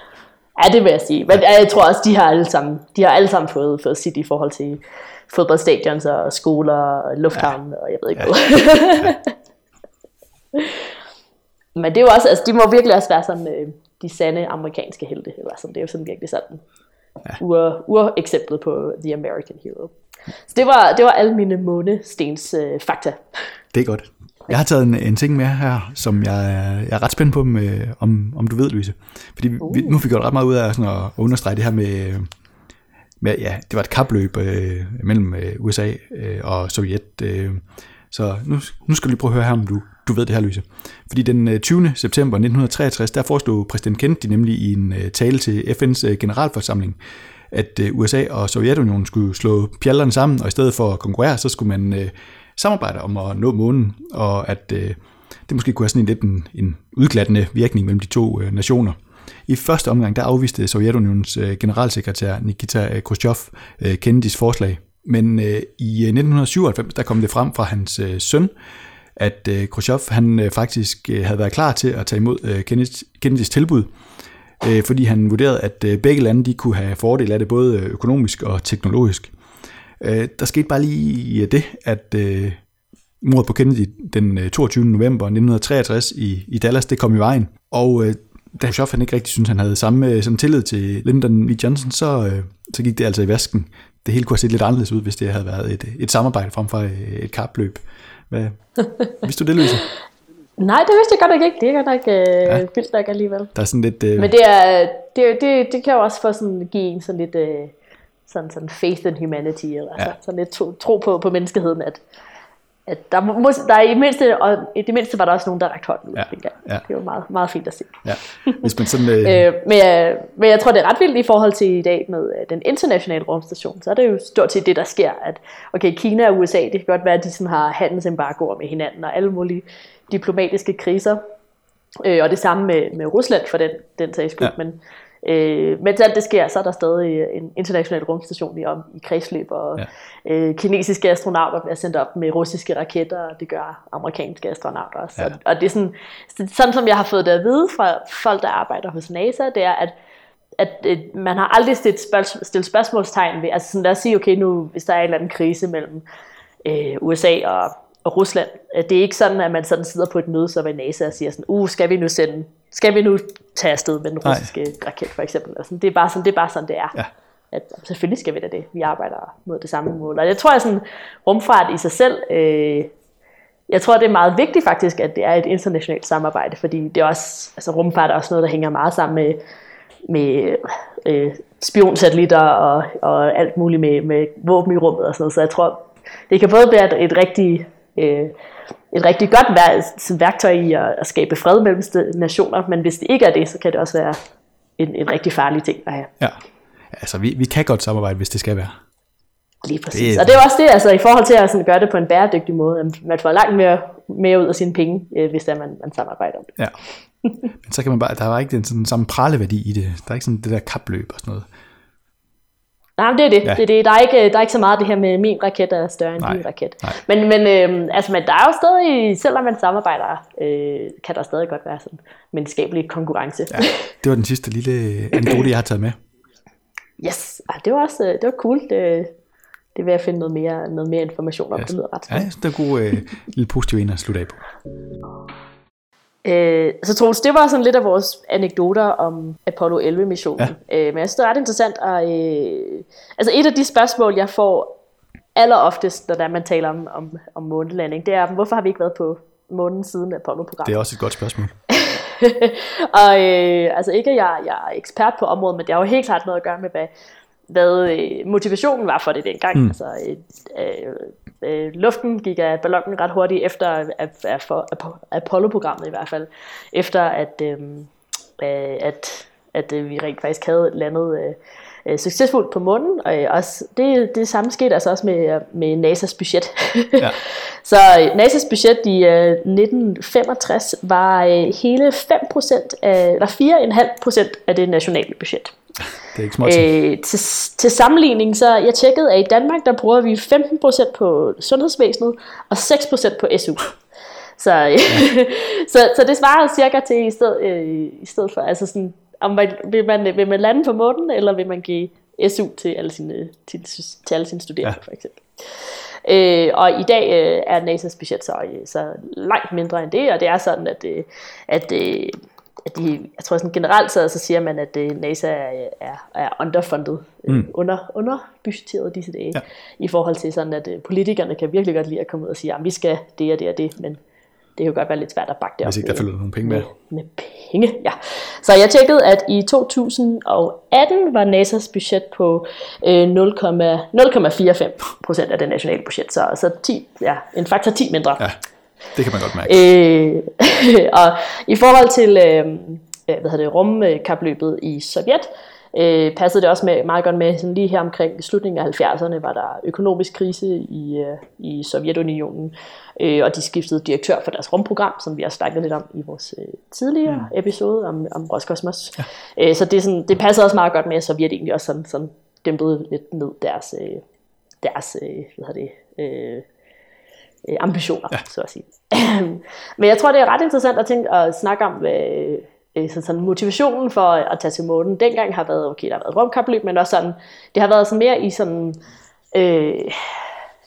Ja, det vil jeg sige. Men jeg tror også, de har alle sammen, de har alle sammen fået, fået sit i forhold til fodboldstadions og skoler og lufthavn, ja. og jeg ved ikke Ja. hvad. Men det er jo også, altså de må virkelig også være sådan øh, de sande amerikanske helte. Eller sådan, det er jo sådan virkelig sådan ja. ur, ur-eksemplet på The American Hero. Så det var, det var alle mine månestens øh, fakta. Det er godt. Jeg har taget en, en ting med her, som jeg, er- jeg er ret spændt på, med, om, om du ved, Louise. Fordi uh. vi, nu fik vi gjort ret meget ud af sådan at understrege det her med, med ja, det var et kapløb øh, mellem øh, USA øh, og Sovjet. Øh, så nu, nu skal du lige prøve at høre her, om du, du ved det her, Louise. Fordi den øh, 20. september 1963, der foreslog præsident Kennedy nemlig i en øh, tale til FN's øh, generalforsamling, at øh, USA og Sovjetunionen skulle slå pjallerne sammen, og i stedet for at konkurrere, så skulle man samarbejder samarbejde om at nå månen, og at øh, det måske kunne have sådan en lidt en, en udglattende virkning mellem de to øh, nationer. I første omgang der afviste Sovjetunionens øh, generalsekretær Nikita øh, Khrushchev øh, Kennedys forslag, men øh, i øh, 1997 der kom det frem fra hans øh, søn, at øh, Khrushchev han øh, faktisk øh, havde været klar til at tage imod øh, Kennedys, Kennedys tilbud, øh, fordi han vurderede, at øh, begge lande de kunne have fordel af det både øh, økonomisk og teknologisk. Øh, der skete bare lige det, at øh, mordet på Kennedy den øh, 22. november 1963 i, i Dallas, det kom i vejen. Og øh, da Khrushchev han ikke rigtig syntes, han havde samme øh, sådan tillid til Lyndon B. Johnson, så, øh, så gik det altså i vasken. Det hele kunne have set lidt anderledes ud, hvis det havde været et, et samarbejde frem for øh, et kapløb. Hvad, vidste du det, Louise? Nej, det vidste jeg godt nok ikke. Det er godt nok øh, Ja. ja. vildt nok alligevel. Der er sådan lidt... Øh, Men det, er, det, det, det kan jo også få sådan, give en sådan lidt øh, sådan, sådan faith in humanity, eller Ja. ja. sådan lidt tro, tro på, på menneskeheden, at, at der, må, der er i det mindste, og i det mindste var der også nogen, der rakte hånden ud. Ja. Ja. Det var meget, meget fint at se. ja, hvis man sådan... Øh, Øh, men, jeg, men jeg tror, det er ret vildt i forhold til i dag med øh, den internationale rumstation. Så er det jo stort set det, der sker. At, okay, Kina og USA, det kan godt være, at de sådan har handelsembargoer med hinanden og alle mulige diplomatiske kriser. Øh, og det samme med, med Rusland for den, den sags skyld. Ja. Men, øh, mens alt det sker, så er der stadig en international rumstation i, om, i kredsløb, og Ja. øh, kinesiske astronauter bliver sendt op med russiske raketter, og det gør amerikanske astronauter også. Ja. Ja. Og det er sådan, sådan, som jeg har fået det at vide fra folk, der arbejder hos NASA, det er, at at øh, man har aldrig stillet, spørg- stillet spørgsmålstegn ved, altså sådan lad os sige, okay nu, hvis der er en eller anden krise mellem øh, USA og, og Rusland, øh, det er ikke sådan, at man sådan sidder på et møde så ved NASA og siger sådan, uh, skal vi nu sende, skal vi nu tage afsted med den Nej. russiske raket for eksempel, sådan, det, er bare sådan, det er bare sådan, det er. Ja. At, selvfølgelig skal vi da det, vi arbejder mod det samme mål, og jeg tror, at sådan, rumfart i sig selv, øh, jeg tror, det er meget vigtigt faktisk, at det er et internationalt samarbejde, fordi det er også, altså rumfart er også noget, der hænger meget sammen med, med øh, spionsatellitter og, og alt muligt med, med våben i rummet og sådan noget. Så jeg tror, det kan både være et, et rigtig øh, et rigtig godt vær- værktøj i at, at skabe fred mellem nationer, men hvis det ikke er det, så kan det også være en, en rigtig farlig ting at have. ja. Altså, vi, vi kan godt samarbejde, hvis det skal være. Lige præcis. Det- og det er også det, altså i forhold til at sådan gøre det på en bæredygtig måde, at man får langt mere, mere ud af sine penge, øh, hvis det er, man, man samarbejder om det. Ja. Men så kan man bare, der er ikke den sådan, samme praleværdi i det. Der er ikke sådan det der kapløb og sådan noget. Nej, men det er det. Ja. Det, er det. Der, er ikke, der er ikke så meget det her med, min raket er større end Nej, din raket. nej. Men, men, øh, altså, men der er jo stadig, selvom man samarbejder, øh, kan der stadig godt være sådan menneskabelig konkurrence. Ja, det var den sidste lille anekdote, jeg har taget med. Yes, Ej, det var også øh, det var cool. Det, det vil jeg finde noget mere, noget mere information om. Ja, Det lyder ret Ja, det er en god øh, lille positiv en at slutte af på. Øh, så Troels, det var sådan lidt af vores anekdoter om Apollo 11-missionen. Ja. Øh, men jeg synes, det er ret interessant. Og, øh, altså et af de spørgsmål, jeg får alleroftest, når der man taler om, om, om månelanding, det er, hvorfor har vi ikke været på månen siden Apollo-programmet? Det er også et godt spørgsmål. og øh, altså ikke, at jeg, jeg er ekspert på området, men det har jo helt klart noget at gøre med, hvad, hvad øh, motivationen var for det dengang. Mm. Altså, øh, øh, øh, luften gik af ballonen ret hurtigt efter at, at for Apollo-programmet i hvert fald, efter at, øh, øh, at, at øh, vi rent faktisk havde landet øh, øh, succesfuldt på månen, og øh, også, det, det samme skete altså også med, med NASA's budget. Ja. så øh, NASA's budget i øh, 1965 var øh, hele 5% af, eller 4,5% af det nationale budget. Det er ikke småt. Øh, til, til sammenligning, så jeg tjekkede, at i Danmark, der bruger vi 15% på sundhedsvæsenet, og 6% på SU. Så, ja. så, så det svarer cirka til i stedet, øh, i stedet for, altså sådan, om man, vil, man, vil man lande på månen, eller vil man give SU til alle sine, til, til alle sine studerende, ja. for eksempel. Øh, og i dag øh, er NASA's budget så, øh, så langt mindre end det, og det er sådan, at, øh, at øh, at de, jeg tror sådan generelt så, så siger man, at uh, NASA er, er, er underfunded, øh, mm. under, underbudgeteret disse dage, ja. i forhold til sådan, at politikerne kan virkelig godt lide at komme ud og sige, at vi skal det og det og det, men det kan jo godt være lidt svært at bakke det op. Hvis ikke der følger nogle penge med. med. Med penge, ja. Så jeg tjekkede, at i 2018 var NASA's budget på øh, 0,45 procent af det nationale budget, så, så 10, ja, en faktor 10 mindre. Ja. Det kan man godt mærke. Øh, og i forhold til øh, øh, hvad hedder det, rumkapløbet i Sovjet, øh, passede det også med, meget godt med, sådan lige her omkring slutningen af 70'erne var der økonomisk krise i, øh, i Sovjetunionen, øh, og de skiftede direktør for deres rumprogram, som vi har snakket lidt om i vores øh, tidligere mm. episode om, om Roskosmos. Ja. Øh, så det, sådan, det passede også meget godt med, at Sovjet egentlig også sådan, sådan dæmpede lidt ned deres, øh, deres øh, hvad det, øh, øh, ambitioner, ja. så at sige. Men jeg tror, det er ret interessant at tænke at snakke om, øh, øh, sådan, sådan motivationen for at tage til månen. Dengang har været, okay, der har været rumkapløb, men også sådan, det har været sådan mere i sådan, øh,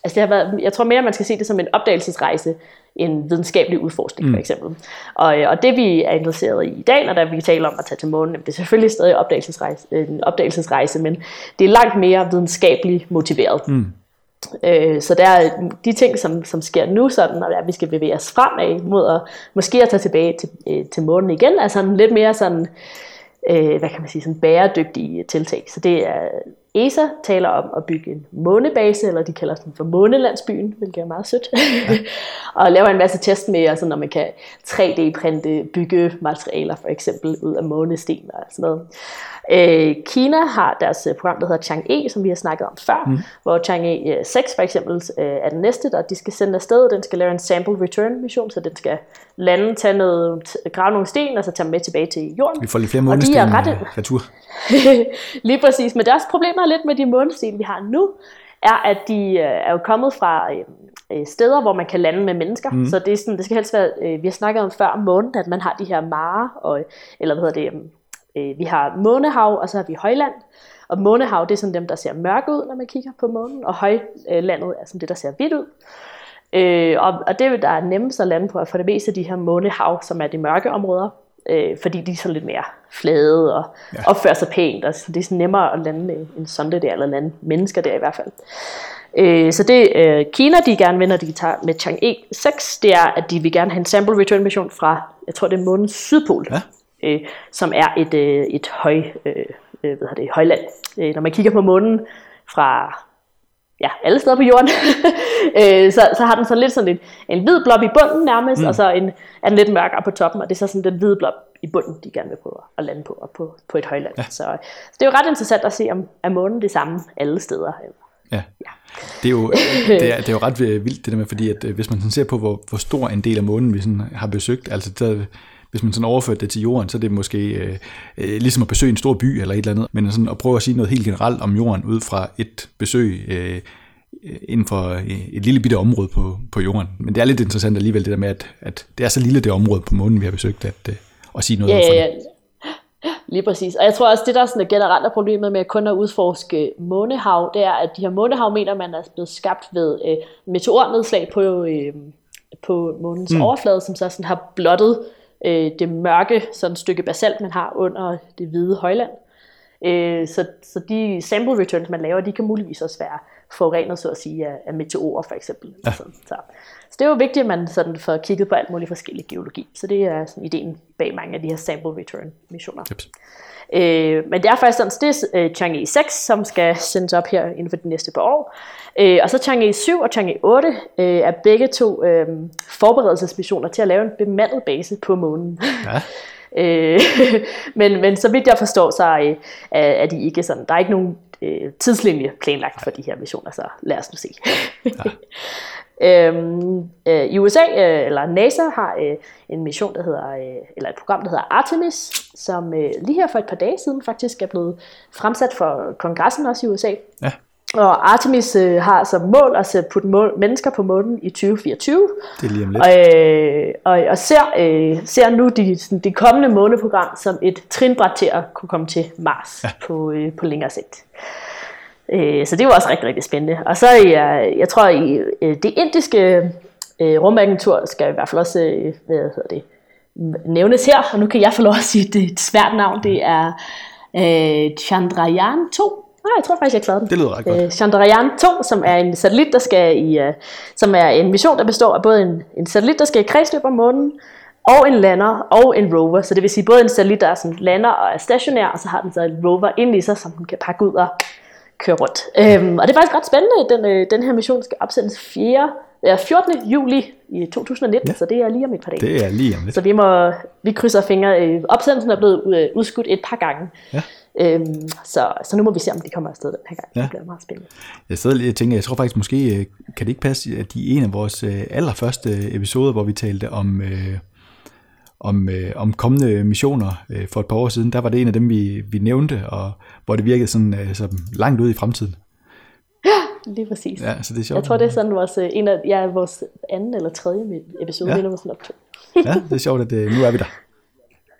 altså det har været, jeg tror mere, man skal se det som en opdagelsesrejse, en videnskabelig udforskning mm. for eksempel. Og, øh, og det vi er interesseret i i dag, når der vi taler om at tage til månen, det er selvfølgelig stadig opdagelsesrejse, en opdagelsesrejse, men det er langt mere videnskabeligt motiveret. Mm. Øh, så der er de ting, som, som sker nu, sådan, at vi skal bevæge os fremad mod at måske at tage tilbage til, øh, til månen igen, er sådan lidt mere sådan, øh, hvad kan man sige, sådan bæredygtige tiltag. Så det er, ESA taler om at bygge en månebase, eller de kalder den for månelandsbyen, hvilket er meget sødt, ja. og laver en masse test med, altså når man kan 3D-printe byggematerialer for eksempel ud af månesten og sådan noget. Øh, Kina har deres øh, program, der hedder Chang'e, som vi har snakket om før, mm. hvor Chang'e 6 øh, for eksempel øh, er den næste, der de skal sende afsted. Den skal lave en sample return mission, så den skal lande, tage noget, grave nogle sten, og så tage dem med tilbage til jorden. Vi får lidt flere månesten og de er ret... retur. Lige præcis, men deres problemer lidt med de månesten, vi har nu, er, at de er jo kommet fra steder, hvor man kan lande med mennesker. Mm. Så det, er sådan, det skal helst være, vi har snakket om før om månen, at man har de her marer, og, eller hvad hedder det, Øh, vi har månehav, og så har vi højland. Og månehav, det er sådan dem, der ser mørke ud, når man kigger på månen, og højlandet er sådan det, der ser hvidt ud. Øh, og, og det, der er nemmest at lande på, er for det meste de her månehav, som er de mørke områder, øh, fordi de er sådan lidt mere flade og ja. opfører sig pænt, og så det er sådan nemmere at lande en sonde der, eller lande mennesker der i hvert fald. Øh, så det øh, Kina, de gerne vil, når de tager med Chang'e 6, det er, at de vil gerne have en sample return mission fra, jeg tror det er månens sydpol. Ja øh, som er et, øh, et høj, øh, øh hvad det, højland. Øh, når man kigger på månen fra ja, alle steder på jorden, øh, så, så har den sådan lidt sådan en, en hvid blob i bunden nærmest, mm. og så en, er den lidt mørkere på toppen, og det er så sådan den hvide blob i bunden, de gerne vil prøve at lande på, og på, på et højland. Ja. Så, så det er jo ret interessant at se, om er månen det samme alle steder. Ja. ja. Det, er jo, det, er, det er jo ret vildt det der med, fordi at, øh, hvis man sådan ser på, hvor, hvor stor en del af månen vi sådan har besøgt, altså der, hvis man sådan overfører det til jorden, så er det måske øh, øh, ligesom at besøge en stor by eller et eller andet, men sådan at prøve at sige noget helt generelt om jorden ud fra et besøg øh, inden for øh, et lille bitte område på, på jorden. Men det er lidt interessant alligevel det der med, at, at det er så lille det område på månen, vi har besøgt, at, øh, at sige noget ja, om for ja, ja. Lige præcis. Og jeg tror også, det der sådan er generelt er problemet med kun at udforske månehav, det er, at de her månehav mener man er blevet skabt ved øh, meteornedslag på, øh, på månens mm. overflade, som så sådan har blottet øh, det mørke sådan stykke basalt, man har under det hvide højland. Øh, så, så de sample returns, man laver, de kan muligvis også være forurenet, så at sige, af, af meteorer for eksempel. Ja. Så, så. så det er jo vigtigt, at man sådan får kigget på alt muligt forskellig geologi. Så det er sådan ideen bag mange af de her sample return missioner. Yep. Øh, men det er faktisk sådan, det er øh, Chang'e 6, som skal sendes op her inden for de næste par år. Øh, og så Chang'e 7 og Chang'e 8 øh, er begge to øh, forberedelsesmissioner til at lave en bemandet base på månen. Ja. Øh, men, men så vidt jeg forstår, så øh, er de ikke sådan, der er ikke nogen øh, tidslinje planlagt for de her missioner, så lad os nu se. Ja. øhm, øh, I USA, øh, eller NASA, har øh, en mission, der hedder, øh, eller et program, der hedder Artemis, som øh, lige her for et par dage siden faktisk er blevet fremsat for kongressen også i USA. Ja. Og Artemis øh, har som mål at putte mål, mennesker på månen i 2024. Det er lige om lidt. Og, øh, og, og ser, øh, ser nu de, sådan, de kommende måneprogram som et trinbræt til at kunne komme til Mars ja. på, øh, på længere sigt. Øh, så det var også rigtig, rigtig spændende. Og så jeg, jeg tror, i øh, det indiske øh, rumagentur skal i hvert fald også øh, hvad hedder det, nævnes her. Og nu kan jeg få lov at sige, det er et svært navn. Det er øh, Chandrayaan 2 Nej, jeg tror faktisk, jeg klarede den. Det lyder ret godt. Øh, Chandrayaan 2, som er en satellit, der skal i, uh, som er en mission, der består af både en, en satellit, der skal i kredsløb om månen, og en lander og en rover. Så det vil sige både en satellit, der er sådan lander og er stationær, og så har den så en rover ind i sig, som den kan pakke ud og køre rundt. Øhm, og det er faktisk ret spændende. Den, øh, den her mission skal opsendes 4, ja, 14. juli i 2019, ja. så det er lige om et par dage. Det er lige om lidt. Så vi, må, vi krydser fingre. Øh, opsendelsen er blevet udskudt et par gange. Ja. Øhm, så, så nu må vi se, om de kommer afsted den her gang. Ja. Det bliver meget spændende. Jeg sidder lige og tænker, jeg tror faktisk måske, øh, kan det ikke passe, at de er en af vores øh, allerførste episoder, hvor vi talte om, øh, om, øh, om kommende missioner øh, for et par år siden, der var det en af dem, vi, vi nævnte, og hvor det virkede sådan, øh, så langt ud i fremtiden. Ja, lige præcis. Ja, så det er sjovt. Jeg tror, det er sådan vores, øh, en af, ja, vores anden eller tredje episode, ja. det er sådan op to. ja, det er sjovt, at øh, nu er vi der.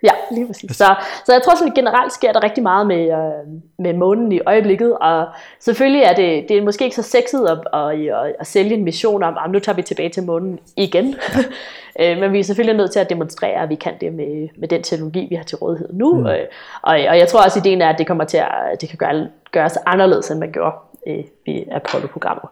Ja, lige præcis. Så, så jeg tror sådan generelt sker der rigtig meget med, øh, med månen i øjeblikket, og selvfølgelig er det, det er måske ikke så sexet at, at, at, at sælge en mission om, at nu tager vi tilbage til månen igen. øh, men vi er selvfølgelig nødt til at demonstrere, at vi kan det med, med den teknologi, vi har til rådighed nu. Mm. Øh, og, og jeg tror også, at ideen er, at det kommer til at det kan gøre, gøres anderledes, end man gjorde øh, i Apollo-programmet.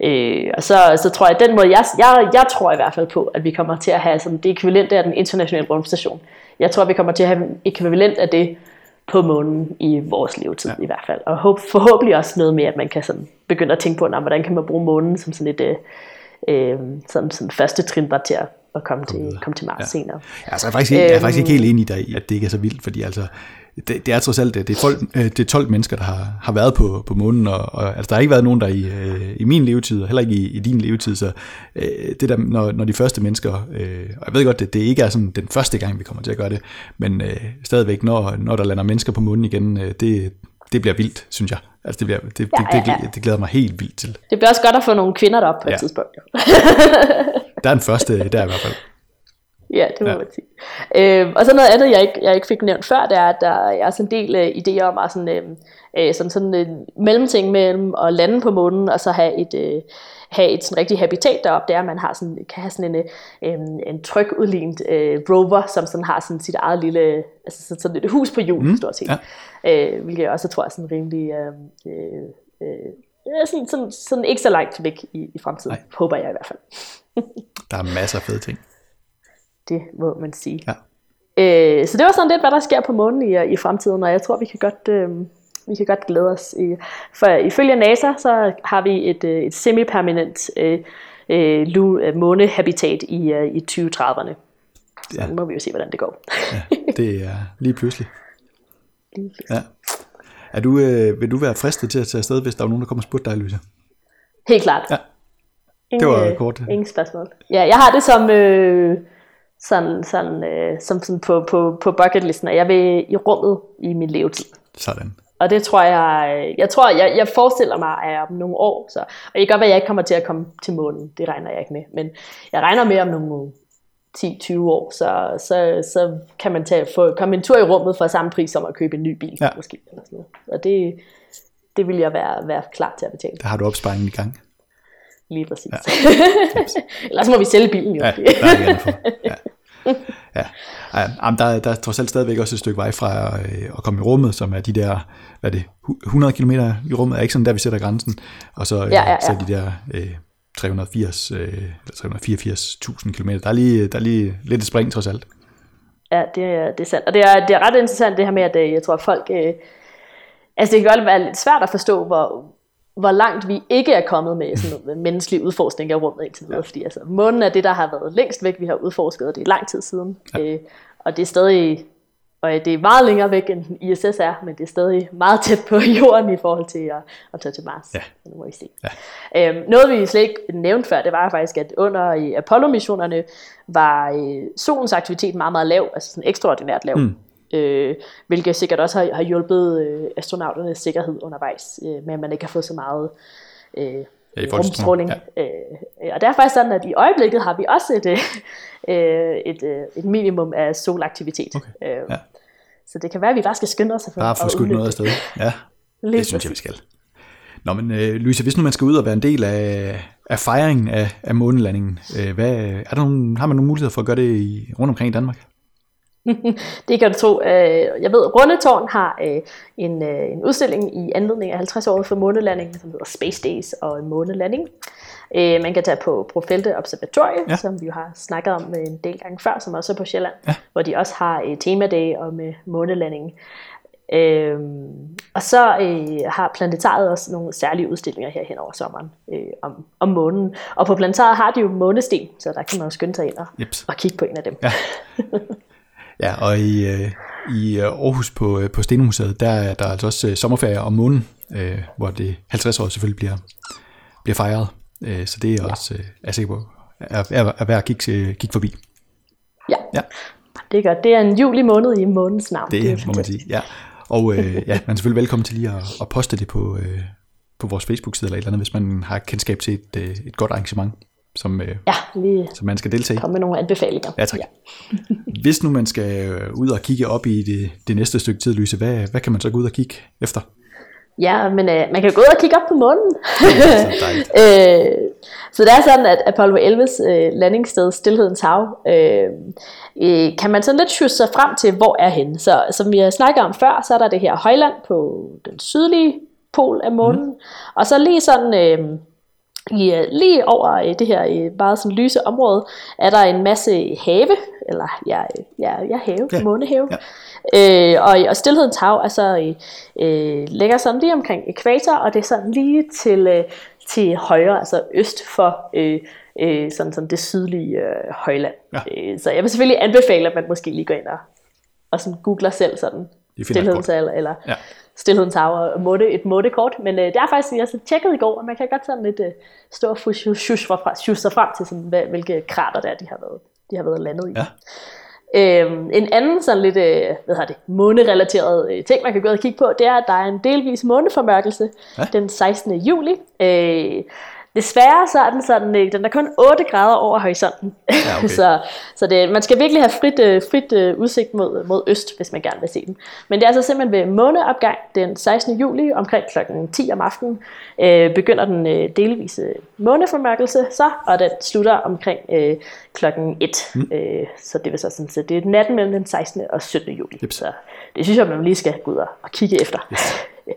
Ja. Øh, og så, så tror jeg, at den måde, jeg, jeg, jeg tror i hvert fald på, at vi kommer til at have sådan, det ekvivalent af den internationale rumstation. Jeg tror, vi kommer til at have ekvivalent af det på månen i vores levetid ja. i hvert fald. Og håb, forhåbentlig også noget med, at man kan sådan begynde at tænke på, nah, hvordan kan man bruge månen som sådan et øh, øh sådan, sådan første trin bare til at, at komme, til, komme til Mars ja. senere. Ja, altså, jeg, er faktisk, jeg er faktisk ikke helt enig i dig, at det ikke er så vildt, fordi altså, det, det er trods alt det er, folk, øh, det er 12 mennesker, der har, har været på, på månen, og, og altså, der har ikke været nogen, der i, øh, i min levetid, og heller ikke i, i din levetid, så øh, det der, når, når de første mennesker, øh, og jeg ved godt, det, det ikke er sådan den første gang, vi kommer til at gøre det, men øh, stadigvæk, når, når der lander mennesker på månen igen, øh, det, det bliver vildt, synes jeg. Altså det, bliver, det, det, ja, ja, ja. det, det glæder mig helt vildt til. Det bliver også godt at få nogle kvinder derop på ja. et tidspunkt. der er den første der i hvert fald. Ja, det må ja. man sige. Øh, og så noget andet, jeg ikke, jeg ikke fik nævnt før, det er, at der er sådan en del uh, idéer om at sådan, uh, sådan, sådan en mellemting mellem at lande på månen, og så have et, uh, have et sådan rigtig habitat deroppe, det er, at man har sådan, kan have sådan en, uh, en trykudlignet uh, rover, som sådan har sådan sit eget lille, altså sådan, et hus på jul, mm. stort set. Ja. Uh, hvilket jeg også tror er sådan rimelig... Uh, uh, uh, sådan, sådan, sådan ikke så langt væk i, i fremtiden, Nej. håber jeg i hvert fald. der er masser af fede ting. Det må man sige. Ja. Øh, så det var sådan lidt, hvad der sker på månen i, i fremtiden, og jeg tror, vi kan godt, øh, vi kan godt glæde os. I, for ifølge NASA, så har vi et, øh, et semi-permanent øh, øh, øh månehabitat i, øh, i 2030'erne. Så ja. nu må vi jo se, hvordan det går. ja, det er lige pludselig. Lige pludselig. Ja. Er du, øh, vil du være fristet til at tage afsted, hvis der er nogen, der kommer og spurgte dig, Louise? Helt klart. Ja. Ingen, det var kort. Ingen spørgsmål. Ja, jeg har det som... Øh, sådan, sådan, øh, som sådan på, på, på bucketlisten, at jeg vil i rummet i min levetid. Sådan. Og det tror jeg, jeg tror, jeg, jeg forestiller mig, at om nogle år, så, og det kan godt være, at jeg ikke kommer til at komme til månen, det regner jeg ikke med, men jeg regner med om nogle 10-20 år, så, så, så kan man tage, få, komme en tur i rummet for samme pris som at købe en ny bil, ja. måske. Eller sådan noget. Og det, det vil jeg være, være klar til at betale. Der har du opsparingen i gang. Lige præcis. Ja. Ellers må vi sælge bilen jo. Ja, der er. Ja. ja. ja der, der er trods alt stadigvæk også et stykke vej fra øh, at komme i rummet, som er de der, hvad er det, 100 km i rummet, er ikke sådan der, vi sætter grænsen, og så, øh, Ja, ja, ja. så er de der øh, 380, øh, eller 384.000 km. Der er, lige, der er lige lidt et spring trods alt. Ja, det er, det er sandt. Og det er, det er ret interessant det her med, at øh, jeg tror, at folk... Øh, altså det kan godt være lidt svært at forstå, hvor, hvor langt vi ikke er kommet med sådan noget menneskelig udforskning af rummet indtil videre. Fordi altså, månen er det, der har været længst væk, vi har udforsket, og det er lang tid siden. Ja. Øh, og det er stadig... Og det er meget længere væk, end ISS er, men det er stadig meget tæt på jorden i forhold til at, at tage til Mars. Ja. Nu må I se. Ja. Øhm, noget vi slet ikke nævnte før, det var faktisk, at under i Apollo-missionerne var øh, solens aktivitet meget, meget lav, altså sådan ekstraordinært lav. Mm. Øh, hvilket sikkert også har, har hjulpet øh, astronauternes sikkerhed undervejs, øh, med at man ikke har fået så meget øh, i rumstråling. Ja. Øh, og det er faktisk sådan, at i øjeblikket har vi også et, øh, et, øh, et minimum af solaktivitet. Okay. Øh, Ja. Så det kan være, at vi bare skal skynde os at få Bare få skudt noget afsted. Ja, det synes jeg, vi skal. Nå, men øh, Louise, hvis nu man skal ud og være en del af, af fejringen af, af månelandingen, øh, hvad, er der nogen, har man nogle muligheder for at gøre det i, rundt omkring i Danmark? Det kan du tro. Øh, Jeg ved, Rundetårn har øh, en, øh, en udstilling i anledning af 50-året for månelandingen, som hedder Space Days og en månelanding. Man kan tage på Profelte Observatorium, Ja. som vi jo har snakket om en del gange før, som også er på Sjælland, ja. hvor de også har et temadag om månelandingen. Øhm, og så øh, har planetariet også nogle særlige udstillinger her hen over sommeren øh, om, om månen. Og på planetariet har de jo månesten, så der kan man jo skynde sig ind og, og kigge på en af dem. Ja. Ja, og i, øh, i øh, Aarhus på, øh, på Stenmuseet, der er der altså også øh, sommerferie om måneden, øh, hvor det 50 år selvfølgelig bliver, bliver fejret. Øh, så det er også, øh, er sikker på, er, er, er værd at kigge, kigge forbi. Ja. Ja. Det godt. Det er en juli måned i månens navn. Det, er det må man sige, ja. Og øh, ja, man er selvfølgelig velkommen til lige at, at poste det på, øh, på vores Facebook-side eller et eller andet, hvis man har kendskab til et, øh, et godt arrangement, som, øh, Ja, lige som man skal deltage i. komme med nogle anbefalinger. Ja, tak. Hvis nu man skal øh, ud og kigge op i det, det næste stykke tid, Lyse, hvad, hvad kan man så gå ud og kigge efter? Ja, men øh, man kan gå ud og kigge op på månen. Så dejligt. øh, så det er sådan, at Apollo 11's øh, landingssted, Stilhedens Hav, øh, øh, kan man sådan lidt sjusse sig frem til, hvor er henne. Så som vi har snakket om før, så er der det her højland på den sydlige pol af månen, mm. og så lige sådan... Øh, i, øh, lige over øh, det her øh, meget sådan lyse område, er der en masse have, eller ja, ja, ja have, Ja. månehave. Ja. Øh, og, og Stilhedens Hav er så, øh, ligger sådan lige omkring ekvator, og det er sådan lige til, øh, til højre, altså øst for øh, øh, sådan, sådan det sydlige øh, højland. Ja. Øh, så jeg vil selvfølgelig anbefale, at man måske lige går ind og, og sådan googler selv sådan kort. Hav, eller Ja. Stilhedens Hav og måtte, et måttekort. Men øh, det er faktisk, har så tjekket i går, og man kan godt sådan lidt øh, stå og sjusse sig frem til, sådan, hvad, hvilke krater der de har været, de har været landet i. Ja. Øhm, en anden sådan lidt, øh, hvad hedder det, månerelateret øh, ting, man kan gå og kigge på, det er, at der er en delvis måneformørkelse ja. den 16. juli. Øh, desværre så er den sådan, øh, den er kun 8 grader over horisonten. Ja, okay. så så det, man skal virkelig have frit, øh, frit øh, udsigt mod, mod øst, hvis man gerne vil se den. Men det er altså simpelthen ved måneopgang den 16. juli omkring kl. 10 om aftenen, øh, begynder den øh, delvise måneformørkelse så, og den slutter omkring øh, klokken 1. Mm. Øh, så det vil så sådan, så det er natten mellem den 16. og 17. juli. Jeps. Så det synes jeg, man lige skal gå ud og, og kigge efter. Yes.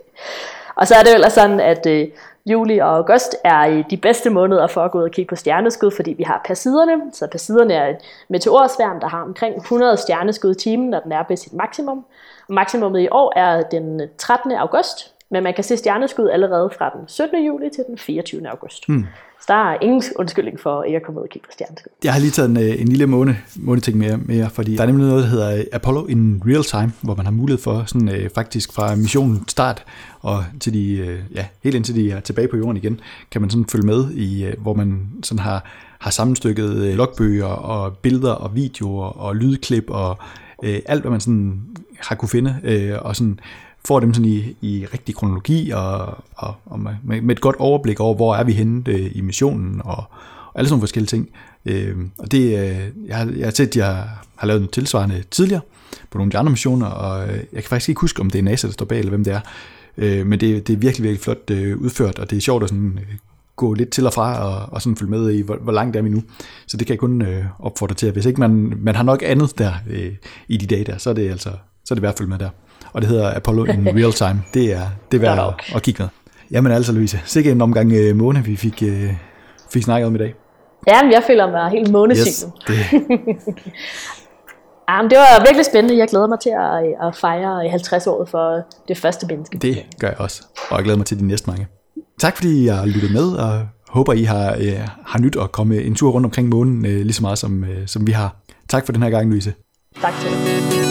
Og så er det jo ellers sådan, at øh, juli og august er de bedste måneder for at gå ud og kigge på stjerneskud, fordi vi har Persiderne. Så Persiderne er et meteorsværm, der har omkring 100 stjerneskud i timen, når den er ved sit maksimum. Og maksimummet i år er den 13. august, men man kan se stjerneskud allerede fra den 17. juli til den 24. august. Hmm. Så der er ingen undskyldning for ikke at komme ud og kigge på stjerneskud. Jeg har lige taget en, øh, en lille måne, måneting med, med jer, fordi der er nemlig noget, der hedder øh, Apollo in Real Time, hvor man har mulighed for sådan, øh, faktisk fra missionens start og til de, øh, ja, helt indtil de er tilbage på jorden igen, kan man sådan følge med i, øh, hvor man sådan har, har sammenstykket øh, logbøger og billeder og videoer og lydklip og øh, alt, hvad man sådan har kunne finde, øh, og sådan får dem sådan i, i rigtig kronologi og, og, og med, med et godt overblik over, hvor er vi henne øh, i missionen og, og alle sådan forskellige ting. Øh, og det, øh, jeg, har, jeg har set, at jeg har lavet en tilsvarende tidligere på nogle af de andre missioner, og øh, jeg kan faktisk ikke huske, om det er NASA, der står bag, eller hvem det er. Øh, men det, det er virkelig, virkelig flot øh, udført, og det er sjovt at sådan, øh, gå lidt til og fra og, og sådan følge med i, hvor, hvor langt er vi nu. Så det kan jeg kun øh, opfordre til, at hvis ikke man, man har nok andet der øh, i de dage der, så er det altså så er det værd at følge med der. Og det hedder Apollo in Real Time. Det er, det er værd at, at kigge med. Jamen altså, Louise, sikke en omgang øh, måne, vi fik, øh, fik snakket om i dag. Ja, men jeg føler mig helt månesignet. det, Ja, men det var virkelig spændende. Jeg glæder mig til at, at fejre 50 år for det første menneske. det gør jeg også, og jeg glæder mig til de næste mange. Tak fordi I har lyttet med, og håber I har, øh, har nyt at komme en tur rundt omkring månen, øh, lige så meget som, øh, som vi har. Tak for den her gang, Louise. Tak til dig.